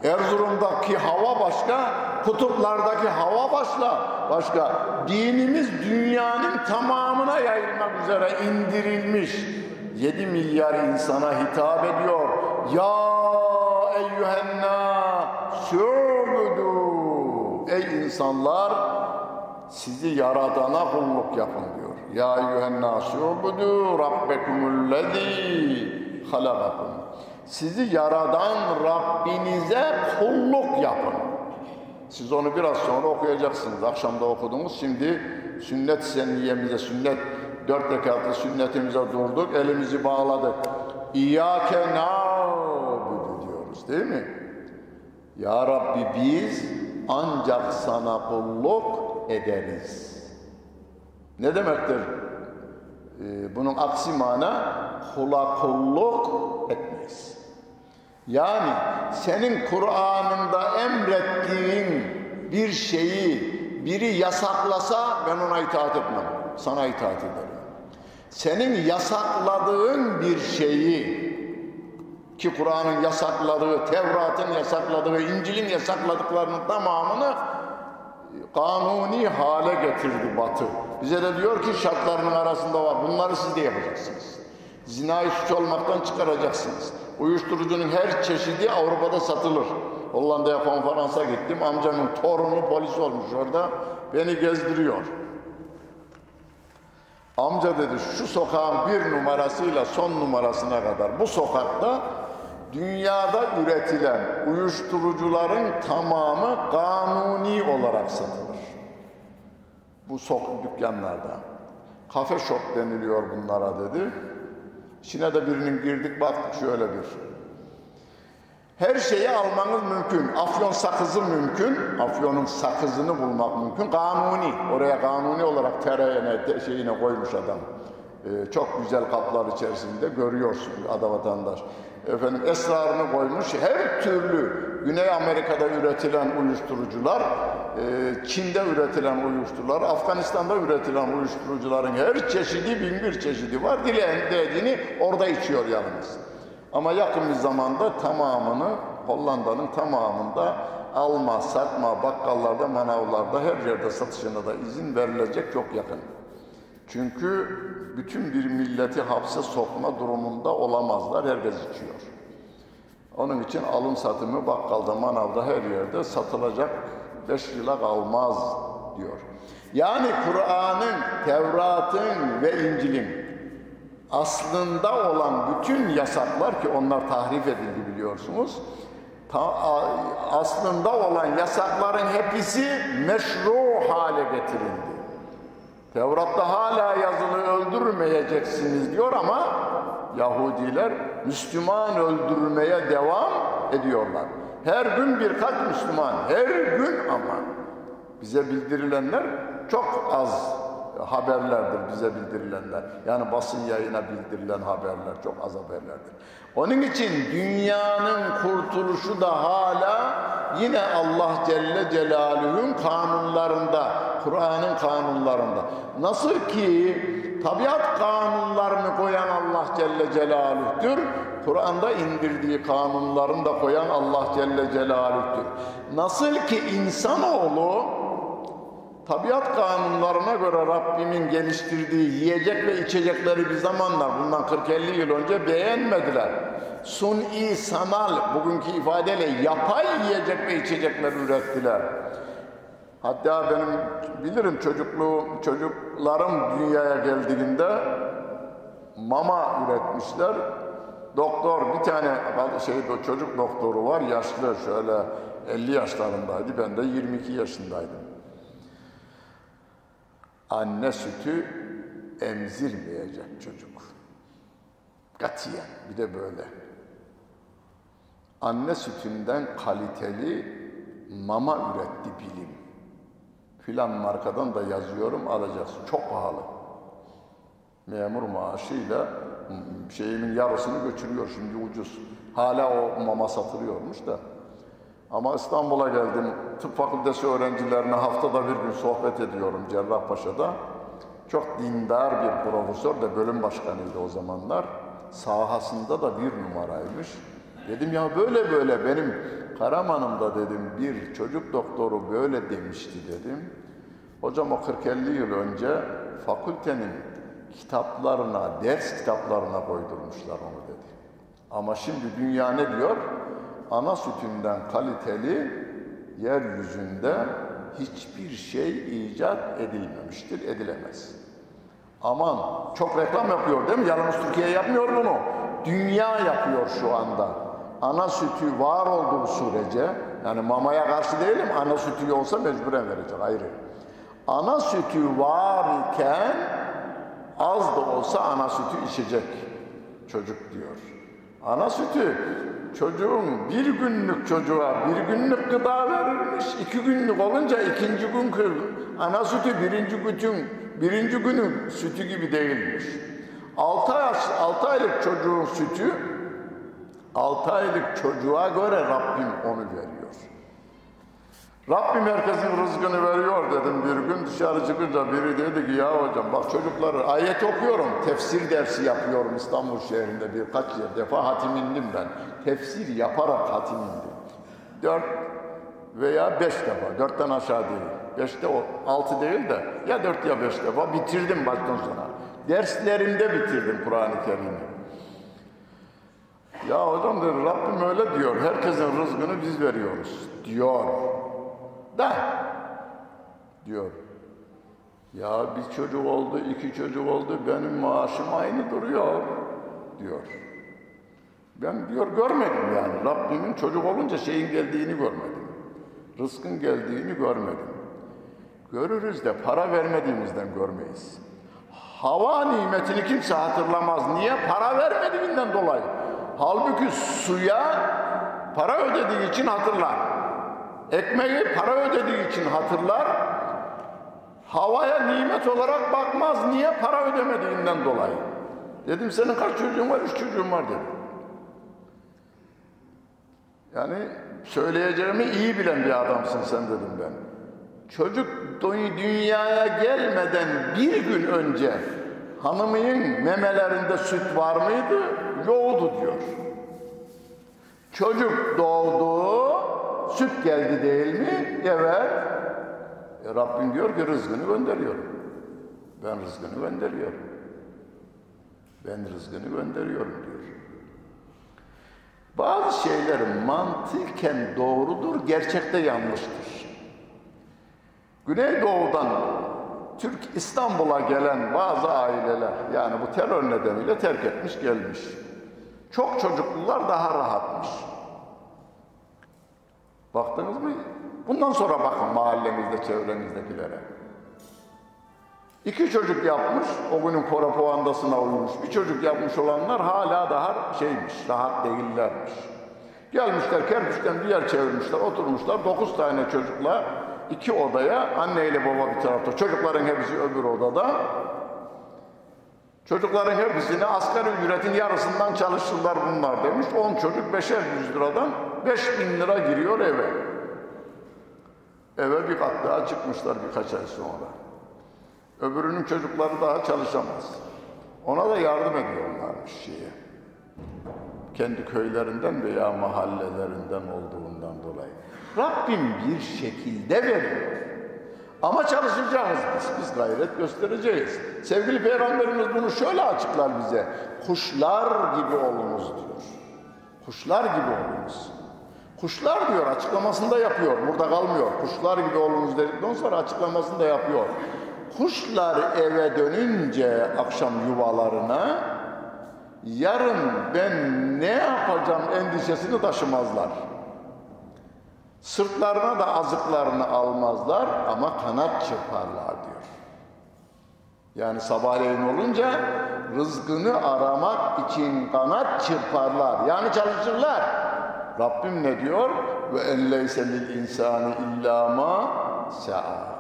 Erzurum'daki hava başka, kutuplardaki hava başka. Başka. Dinimiz dünyanın tamamına yayılmak üzere indirilmiş. 7 milyar insana hitap ediyor. Ya eyyühenna şubudu. Ey insanlar sizi yaradana kulluk yapın diyor. Ya eyyühenna şubudu rabbekumullezî halakakum. Sizi yaradan Rabbinize kulluk yapın. Siz onu biraz sonra okuyacaksınız. Akşamda okudunuz. Şimdi sünnet senniyemize, sünnet dört rekatlı sünnetimize durduk. Elimizi bağladık. İyyâke nâbudu diyoruz değil mi? Ya Rabbi biz ancak sana kulluk ederiz. Ne demektir? Ee, bunun aksi mana kula kulluk etmeyiz. Yani senin Kur'an'ında emrettiğin bir şeyi biri yasaklasa ben ona itaat etmem. Sana itaat ederim. Senin yasakladığın bir şeyi ki Kur'an'ın yasakladığı, Tevrat'ın yasakladığı, İncil'in yasakladıklarının tamamını kanuni hale getirdi Batı. Bize de diyor ki şartlarının arasında var. Bunları siz de yapacaksınız. Zinayı suç olmaktan çıkaracaksınız. Uyuşturucunun her çeşidi Avrupa'da satılır. Hollanda'ya konferansa gittim. Amcamın torunu polis olmuş orada. Beni gezdiriyor. Amca dedi şu sokağın bir numarasıyla son numarasına kadar bu sokakta dünyada üretilen uyuşturucuların tamamı kanuni olarak satılır. Bu sok dükkanlarda. Kafe shop deniliyor bunlara dedi. İçine de birinin girdik baktık şöyle bir. Her şeyi almanız mümkün. Afyon sakızı mümkün. Afyonun sakızını bulmak mümkün. Kanuni. Oraya kanuni olarak tereyene şeyine koymuş adam. Ee, çok güzel kaplar içerisinde görüyorsun ada vatandaş. Efendim esrarını koymuş. Her türlü Güney Amerika'da üretilen uyuşturucular, e, Çin'de üretilen uyuşturucular, Afganistan'da üretilen uyuşturucuların her çeşidi bin bir çeşidi var. Dileyen dediğini orada içiyor yalnız. Ama yakın bir zamanda tamamını Hollanda'nın tamamında alma, satma, bakkallarda, manavlarda her yerde satışına da izin verilecek çok yakın. Çünkü bütün bir milleti hapse sokma durumunda olamazlar, herkes içiyor. Onun için alım satımı bakkalda, manavda her yerde satılacak beş yıla kalmaz diyor. Yani Kur'an'ın, Tevrat'ın ve İncil'in aslında olan bütün yasaklar ki onlar tahrif edildi biliyorsunuz. Aslında olan yasakların hepsi meşru hale getirildi. Tevrat'ta hala yazılı öldürmeyeceksiniz diyor ama Yahudiler Müslüman öldürmeye devam ediyorlar. Her gün birkaç Müslüman, her gün ama bize bildirilenler çok az haberlerdir bize bildirilenler. Yani basın yayına bildirilen haberler çok az haberlerdir. Onun için dünyanın kurtuluşu da hala yine Allah Celle Celaluhu'nun kanunlarında, Kur'an'ın kanunlarında. Nasıl ki tabiat kanunlarını koyan Allah Celle Celaluh'tür, Kur'an'da indirdiği kanunlarını da koyan Allah Celle Celaluh'tür. Nasıl ki insanoğlu tabiat kanunlarına göre Rabbimin geliştirdiği yiyecek ve içecekleri bir zamanlar bundan 40-50 yıl önce beğenmediler. Suni, sanal, bugünkü ifadeyle yapay yiyecek ve içecekler ürettiler. Hatta benim bilirim çocukluğum, çocuklarım dünyaya geldiğinde mama üretmişler. Doktor bir tane şey çocuk doktoru var yaşlı şöyle 50 yaşlarındaydı ben de 22 yaşındaydım anne sütü emzirmeyecek çocuk. Katiyen bir de böyle. Anne sütünden kaliteli mama üretti bilim. Filan markadan da yazıyorum alacaksın. Çok pahalı. Memur maaşıyla şeyimin yarısını götürüyor şimdi ucuz. Hala o mama satılıyormuş da. Ama İstanbul'a geldim. Tıp fakültesi öğrencilerine haftada bir gün sohbet ediyorum Cerrahpaşa'da. Çok dindar bir profesör de bölüm başkanıydı o zamanlar. Sahasında da bir numaraymış. Dedim ya böyle böyle benim Karaman'ımda dedim bir çocuk doktoru böyle demişti dedim. Hocam o 40-50 yıl önce fakültenin kitaplarına, ders kitaplarına koydurmuşlar onu dedi. Ama şimdi dünya ne diyor? Ana sütünden kaliteli yeryüzünde hiçbir şey icat edilmemiştir, edilemez. Aman çok reklam yapıyor değil mi? Yalnız Türkiye yapmıyor bunu. Dünya yapıyor şu anda. Ana sütü var olduğu sürece, yani mamaya karşı değilim, ana sütü olsa mecburen verecek, ayrı. Ana sütü varken az da olsa ana sütü içecek çocuk diyor. Ana sütü çocuğun bir günlük çocuğa bir günlük gıda verirmiş. iki günlük olunca ikinci gün ana sütü birinci günün birinci günün sütü gibi değilmiş. Altı, yaş, altı aylık çocuğun sütü altı aylık çocuğa göre Rabbim onu veriyor. Rabbim herkesin rızkını veriyor dedim bir gün. Dışarı çıkınca biri dedi ki ya hocam bak çocukları ayet okuyorum. Tefsir dersi yapıyorum İstanbul şehrinde birkaç defa hatimindim ben. Tefsir yaparak hatimindim dört veya beş defa. Dörtten aşağı değil. Beşte o altı değil de ya dört ya beş defa bitirdim baştan sona. Derslerimde bitirdim Kur'an-ı Kerim'i. Ya hocam dedi Rabbim öyle diyor. Herkesin rızkını biz veriyoruz diyor da diyor. Ya bir çocuk oldu, iki çocuk oldu, benim maaşım aynı duruyor diyor. Ben diyor görmedim yani. Rabbimin çocuk olunca şeyin geldiğini görmedim. Rızkın geldiğini görmedim. Görürüz de para vermediğimizden görmeyiz. Hava nimetini kimse hatırlamaz. Niye? Para vermediğinden dolayı. Halbuki suya para ödediği için hatırlar. Ekmeği para ödediği için hatırlar. Havaya nimet olarak bakmaz. Niye? Para ödemediğinden dolayı. Dedim senin kaç çocuğun var? Üç çocuğum var dedim. Yani söyleyeceğimi iyi bilen bir adamsın sen dedim ben. Çocuk dünyaya gelmeden bir gün önce hanımının memelerinde süt var mıydı? Yoktu diyor. Çocuk doğdu, süt geldi değil mi? Evet. E Rabbim diyor ki rızkını gönderiyorum. Ben rızkını gönderiyorum. Ben rızkını gönderiyorum diyor. Bazı şeyler mantıken doğrudur, gerçekte yanlıştır. Güneydoğu'dan Türk İstanbul'a gelen bazı aileler yani bu terör nedeniyle terk etmiş gelmiş. Çok çocuklular daha rahatmış. Baktınız mı? Bundan sonra bakın mahallemizde, çevrenizdekilere. İki çocuk yapmış, o günün propagandasına uymuş. Bir çocuk yapmış olanlar hala daha şeymiş, rahat değillermiş. Gelmişler kerpiçten bir yer çevirmişler, oturmuşlar. Dokuz tane çocukla iki odaya, anne ile baba bir tarafta, çocukların hepsi öbür odada. Çocukların hepsini asgari ücretin yarısından çalışırlar bunlar demiş. On çocuk beşer yüz liradan beş bin lira giriyor eve. Eve bir kat daha çıkmışlar birkaç ay sonra. Öbürünün çocukları daha çalışamaz. Ona da yardım ediyorlarmış şeye. Kendi köylerinden veya mahallelerinden olduğundan dolayı. Rabbim bir şekilde veriyor. Ama çalışacağız biz. Biz gayret göstereceğiz. Sevgili Peygamberimiz bunu şöyle açıklar bize. Kuşlar gibi olunuz diyor. Kuşlar gibi olunuz. Kuşlar diyor açıklamasında yapıyor. Burada kalmıyor. Kuşlar gibi olunuz dedikten sonra açıklamasında yapıyor. Kuşlar eve dönünce akşam yuvalarına yarın ben ne yapacağım endişesini taşımazlar. Sırtlarına da azıklarını almazlar ama kanat çırparlar diyor. Yani sabahleyin olunca rızkını aramak için kanat çırparlar. Yani çalışırlar. Rabbim ne diyor? Ve en leyse lil insani illa ma sa'a.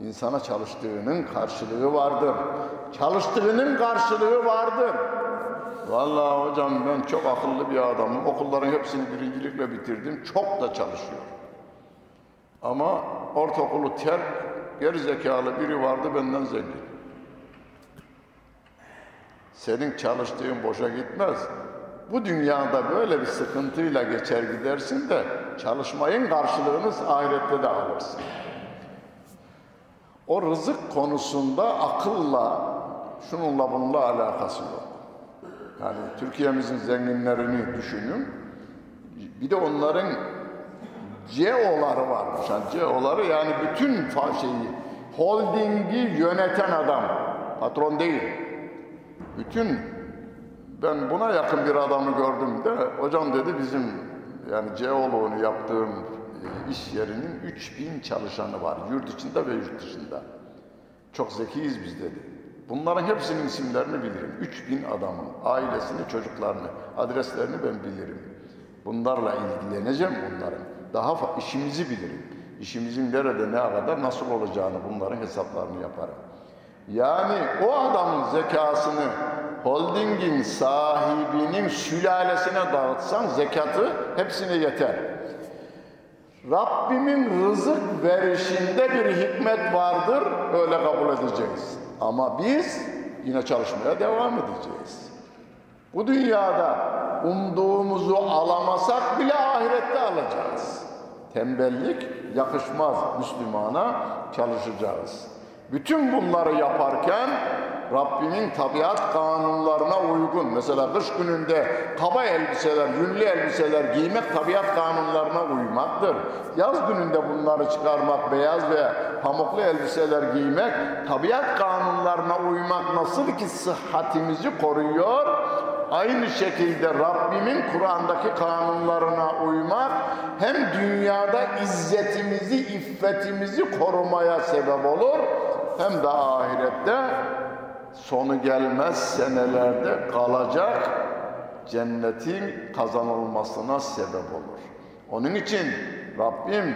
İnsana çalıştığının karşılığı vardır. Çalıştığının karşılığı vardır. Vallahi hocam ben çok akıllı bir adamım. Okulların hepsini birincilikle bitirdim. Çok da çalışıyor. Ama ortaokulu terk, geri zekalı biri vardı benden zengin. Senin çalıştığın boşa gitmez. Bu dünyada böyle bir sıkıntıyla geçer gidersin de çalışmayın karşılığını ahirette de alırsın. O rızık konusunda akılla, şununla bununla alakası yok. Yani Türkiye'mizin zenginlerini düşünün. Bir de onların CEO'ları varmış. Yani CEO'ları yani bütün şeyi, holdingi yöneten adam. Patron değil. Bütün ben buna yakın bir adamı gördüm de hocam dedi bizim yani CEO'luğunu yaptığım e, iş yerinin 3000 çalışanı var. Yurt içinde ve yurt dışında. Çok zekiyiz biz dedi. Bunların hepsinin isimlerini bilirim. 3000 adamın ailesini, çocuklarını, adreslerini ben bilirim. Bunlarla ilgileneceğim bunların. Daha işimizi bilirim. İşimizin nerede, ne kadar, nasıl olacağını bunların hesaplarını yaparım. Yani o adamın zekasını holdingin sahibinin sülalesine dağıtsan zekatı hepsine yeter. Rabbimin rızık verişinde bir hikmet vardır, öyle kabul edeceğiz. Ama biz yine çalışmaya devam edeceğiz. Bu dünyada umduğumuzu alamasak bile ahirette alacağız. Tembellik yakışmaz Müslümana, çalışacağız. Bütün bunları yaparken Rabbimin tabiat kanunlarına uygun. Mesela kış gününde kaba elbiseler, yünlü elbiseler giymek tabiat kanunlarına uymaktır. Yaz gününde bunları çıkarmak, beyaz ve pamuklu elbiseler giymek tabiat kanunlarına uymak nasıl ki sıhhatimizi koruyor, Aynı şekilde Rabbimin Kur'an'daki kanunlarına uymak hem dünyada izzetimizi, iffetimizi korumaya sebep olur hem de ahirette sonu gelmez senelerde kalacak cennetin kazanılmasına sebep olur. Onun için Rabbim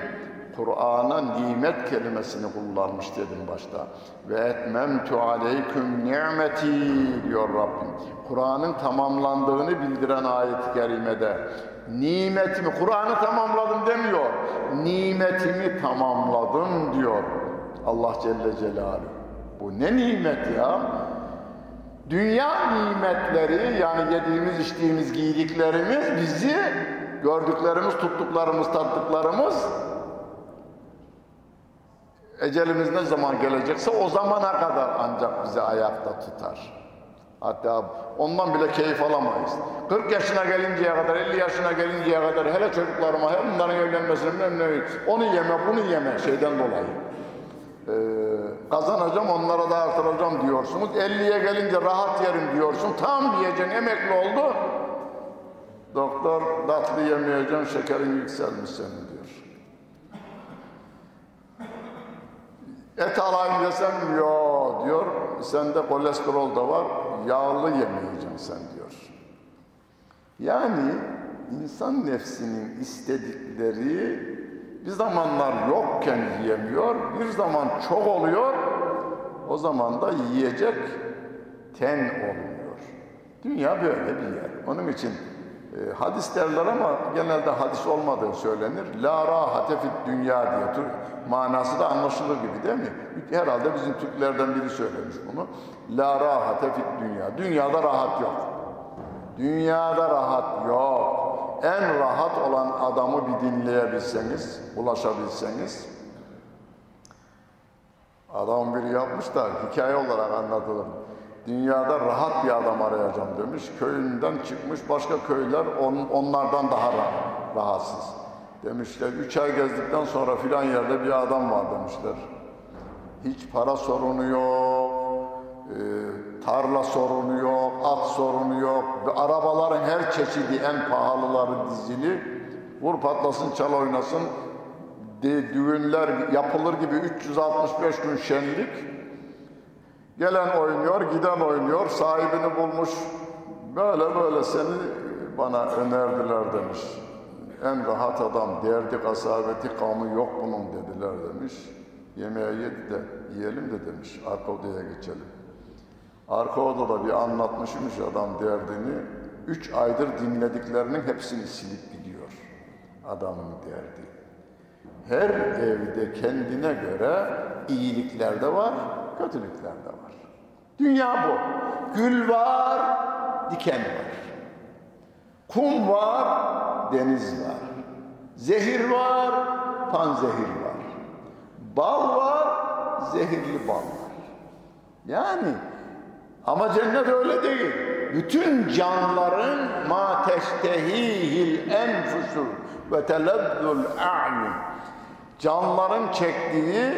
Kur'an'a nimet kelimesini kullanmış dedim başta. Ve etmemtu aleyküm ni'meti diyor Rabbim. Kur'an'ın tamamlandığını bildiren ayet-i kerimede. Nimetimi, Kur'an'ı tamamladım demiyor. Nimetimi tamamladım diyor Allah Celle Celaluhu. Bu ne nimet ya? Dünya nimetleri yani yediğimiz, içtiğimiz, giydiklerimiz bizi gördüklerimiz, tuttuklarımız, tattıklarımız Ecelimiz ne zaman gelecekse o zamana kadar ancak bizi ayakta tutar. Hatta ondan bile keyif alamayız. 40 yaşına gelinceye kadar, 50 yaşına gelinceye kadar hele çocuklarıma, hem bunların evlenmesine bilmem ne, onu yeme, bunu yeme şeyden dolayı. Ee, kazanacağım, onlara da artıracağım diyorsunuz. 50'ye gelince rahat yerim diyorsun. Tam diyeceksin, emekli oldu. Doktor tatlı yemeyeceksin, şekerin yükselmiş senin diyor. Et alayım desem yo diyor. Sende kolesterol da var. Yağlı yemeyeceksin sen diyor. Yani insan nefsinin istedikleri bir zamanlar yokken yiyemiyor. Bir zaman çok oluyor. O zaman da yiyecek ten olmuyor. Dünya böyle bir yer. Onun için e, hadis derler ama genelde hadis olmadığı söylenir. La rahate fit dünya diye. Türk manası da anlaşılır gibi değil mi? Herhalde bizim Türklerden biri söylemiş bunu. La rahate fit dünya. Dünyada rahat yok. Dünyada rahat yok. En rahat olan adamı bir dinleyebilseniz, ulaşabilseniz. Adam biri yapmış da hikaye olarak anlatılır. Dünyada rahat bir adam arayacağım demiş. Köyünden çıkmış başka köyler on, onlardan daha rahat, rahatsız. Demişler üç ay gezdikten sonra filan yerde bir adam var demişler. Hiç para sorunu yok, e, tarla sorunu yok, at sorunu yok. Arabaların her çeşidi en pahalıları dizili. Vur patlasın çal oynasın. De, düğünler yapılır gibi 365 gün şenlik. Gelen oynuyor, giden oynuyor, sahibini bulmuş. Böyle böyle seni bana önerdiler demiş. En rahat adam derdi kasaveti kamı yok bunun dediler demiş. Yemeği yedi de yiyelim de demiş. Arka odaya geçelim. Arka odada bir anlatmışmış adam derdini. Üç aydır dinlediklerinin hepsini silip gidiyor adamın derdi. Her evde kendine göre iyilikler de var, kötülükler de var. Dünya bu. Gül var, diken var. Kum var, deniz var. Zehir var, panzehir var. Bal var, zehirli bal var. Yani ama cennet öyle değil. Bütün canlıların ma teştehihil enfusu ve telezzul a'yun. Canlıların çektiği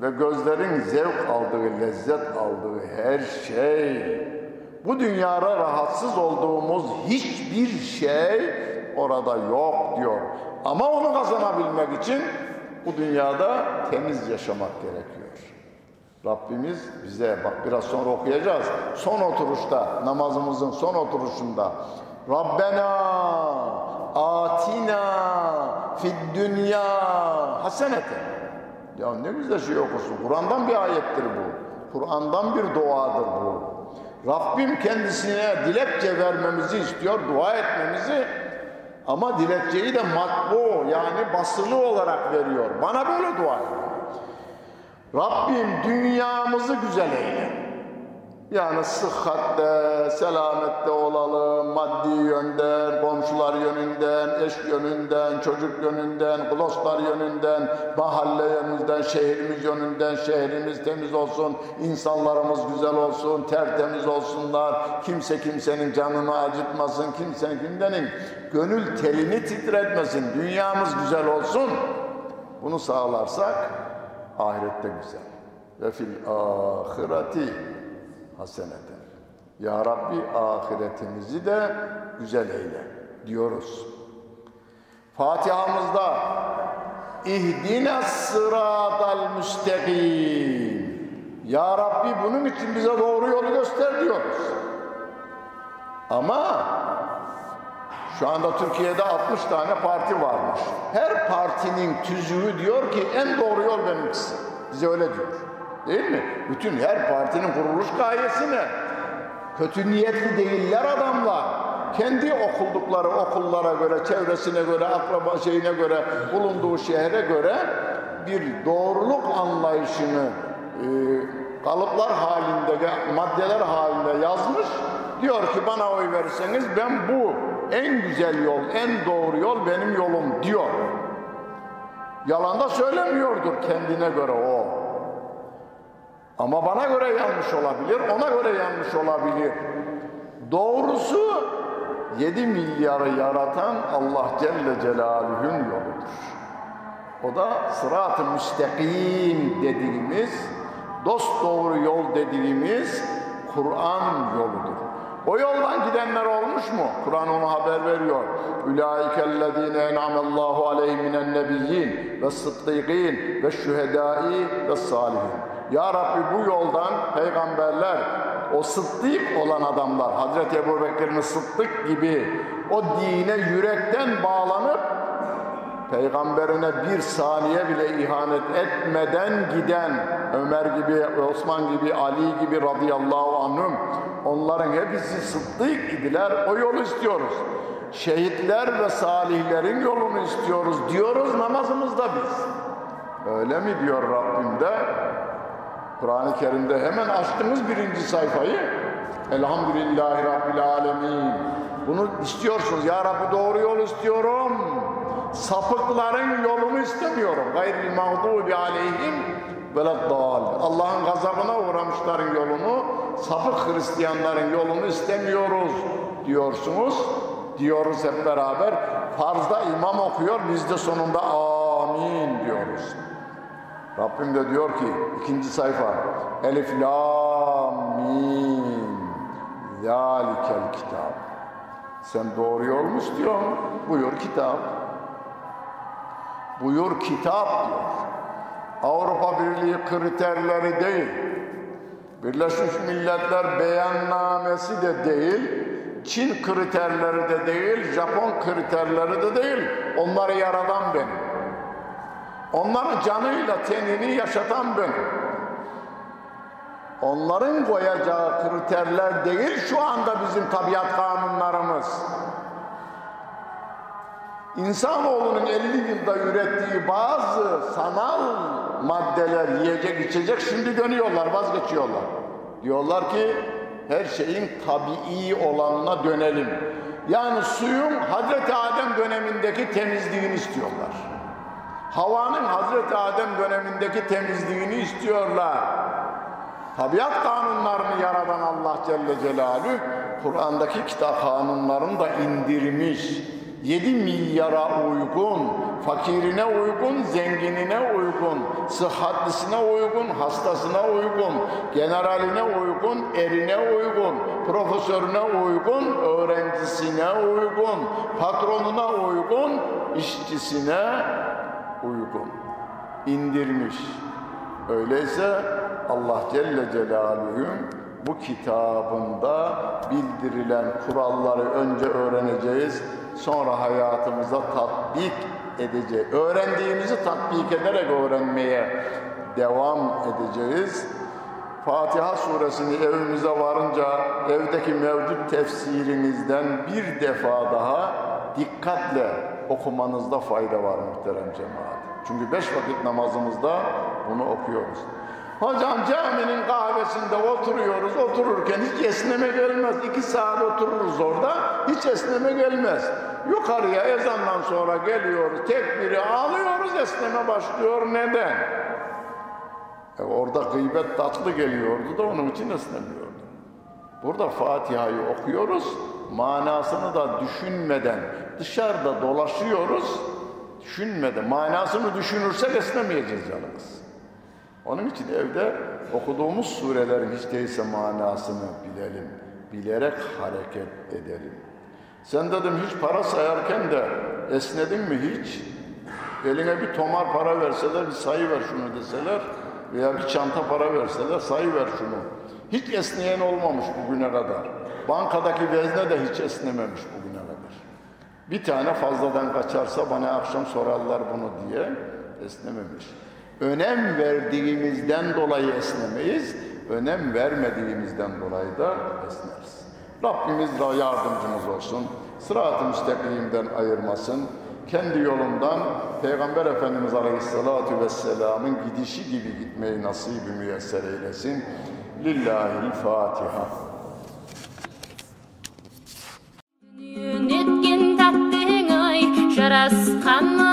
ve gözlerin zevk aldığı, lezzet aldığı her şey bu dünyada rahatsız olduğumuz hiçbir şey orada yok diyor. Ama onu kazanabilmek için bu dünyada temiz yaşamak gerekiyor. Rabbimiz bize bak biraz sonra okuyacağız. Son oturuşta namazımızın son oturuşunda Rabbena atina fid dünya hasenete. Ya ne güzel şey okursun. Kur'an'dan bir ayettir bu. Kur'an'dan bir duadır bu. Rabbim kendisine dilekçe vermemizi istiyor, dua etmemizi ama dilekçeyi de matbu yani basılı olarak veriyor. Bana böyle dua ediyor. Rabbim dünyamızı güzel eyle. Yani sıhhatte, selamette olalım, maddi yönden, komşular yönünden, eş yönünden, çocuk yönünden, dostlar yönünden, mahalle yönünden, şehrimiz yönünden, şehrimiz temiz olsun, insanlarımız güzel olsun, tertemiz olsunlar, kimse kimsenin canını acıtmasın, kimsenin kimsenin gönül telini titretmesin, dünyamız güzel olsun. Bunu sağlarsak ahirette güzel. Ve fil ahireti haseneten. Ya Rabbi ahiretimizi de güzel eyle diyoruz. Fatiha'mızda İhdine sıratal müstakim. Ya Rabbi bunun için bize doğru yolu göster diyoruz. Ama şu anda Türkiye'de 60 tane parti varmış. Her partinin tüzüğü diyor ki en doğru yol benimkisi. Bize öyle diyor. Değil mi? Bütün her partinin kuruluş gayesi ne? Kötü niyetli değiller adamlar. Kendi okuldukları okullara göre, çevresine göre, akraba şeyine göre, bulunduğu şehre göre bir doğruluk anlayışını e, kalıplar halinde, maddeler halinde yazmış. Diyor ki bana oy verirseniz ben bu en güzel yol, en doğru yol benim yolum diyor. Yalan da söylemiyordur kendine göre o. Ama bana göre yanlış olabilir, ona göre yanlış olabilir. Doğrusu 7 milyarı yaratan Allah Celle Celaluhu'nun yoludur. O da sırat-ı müstakim dediğimiz, dost doğru yol dediğimiz Kur'an yoludur. O yoldan gidenler olmuş mu? Kur'an onu haber veriyor. En'amallahu aleyhim minen nebiyyin ve sıddıkîn ve şühedâi ve salihin. Ya Rabbi bu yoldan peygamberler, o sıddık olan adamlar, Hazreti Ebu Bekir'in sıddık gibi o dine yürekten bağlanıp peygamberine bir saniye bile ihanet etmeden giden Ömer gibi, Osman gibi, Ali gibi radıyallahu anhum onların hepsi sıddık idiler. O yolu istiyoruz. Şehitler ve salihlerin yolunu istiyoruz diyoruz namazımızda biz. Öyle mi diyor Rabbim de? Kur'an-ı Kerim'de hemen açtınız birinci sayfayı. Elhamdülillahi Rabbil Alemin. Bunu istiyorsunuz. Ya Rabbi doğru yol istiyorum. Sapıkların yolunu istemiyorum. Gayril mağdubi aleyhim veleddal. Allah'ın gazabına uğramışların yolunu, sapık Hristiyanların yolunu istemiyoruz diyorsunuz. Diyoruz hep beraber. Farzda imam okuyor, biz de sonunda amin diyoruz. Rabbim de diyor ki ikinci sayfa Elif Lam Mim Zalikel kitap Sen doğru yol mu? Buyur kitap. Buyur kitap diyor. Avrupa Birliği kriterleri değil. Birleşmiş Milletler beyannamesi de değil. Çin kriterleri de değil, Japon kriterleri de değil. Onları yaradan benim. Onların canıyla tenini yaşatan benim. Onların koyacağı kriterler değil şu anda bizim tabiat kanunlarımız. İnsanoğlunun 50 yılda ürettiği bazı sanal maddeler, yiyecek, içecek şimdi dönüyorlar, vazgeçiyorlar. Diyorlar ki her şeyin tabii olanına dönelim. Yani suyun Hazreti Adem dönemindeki temizliğini istiyorlar. Havanın Hazreti Adem dönemindeki temizliğini istiyorlar. Tabiat kanunlarını yaradan Allah Celle Celaluhu Kur'an'daki kitap kanunlarını da indirmiş. 7 milyara uygun, fakirine uygun, zenginine uygun, sıhhatlisine uygun, hastasına uygun, generaline uygun, erine uygun, profesörüne uygun, öğrencisine uygun, patronuna uygun, işçisine uygun indirmiş. Öyleyse Allah Celle Celaluhu'nun bu kitabında bildirilen kuralları önce öğreneceğiz, sonra hayatımıza tatbik edeceğiz. Öğrendiğimizi tatbik ederek öğrenmeye devam edeceğiz. Fatiha suresini evimize varınca evdeki mevcut tefsirimizden bir defa daha dikkatle okumanızda fayda var muhterem cemaat. Çünkü beş vakit namazımızda bunu okuyoruz. Hocam caminin kahvesinde oturuyoruz, otururken hiç esneme gelmez. İki saat otururuz orada, hiç esneme gelmez. Yukarıya ezandan sonra geliyoruz, tekbiri alıyoruz, esneme başlıyor. Neden? E orada gıybet tatlı geliyordu da onun için esnemiyordu. Burada Fatiha'yı okuyoruz, manasını da düşünmeden dışarıda dolaşıyoruz, düşünmeden, manasını düşünürsek esnemeyeceğiz yalnız. Onun için evde okuduğumuz surelerin hiç değilse manasını bilelim, bilerek hareket edelim. Sen dedim hiç para sayarken de esnedin mi hiç? Eline bir tomar para verseler, bir sayı ver şunu deseler veya bir çanta para verseler sayı ver şunu. Hiç esneyen olmamış bugüne kadar. Bankadaki vezne de hiç esnememiş bugüne kadar. Bir tane fazladan kaçarsa bana akşam sorarlar bunu diye esnememiş Önem verdiğimizden dolayı esnemeyiz, önem vermediğimizden dolayı da esneriz. Rabbimiz de yardımcımız olsun, sırat-ı müstakimden ayırmasın, kendi yolundan Peygamber Efendimiz Aleyhisselatü Vesselam'ın gidişi gibi gitmeyi nasip-i müyesser eylesin. Lillahil Fatiha. Netken tattıngay, жарасқан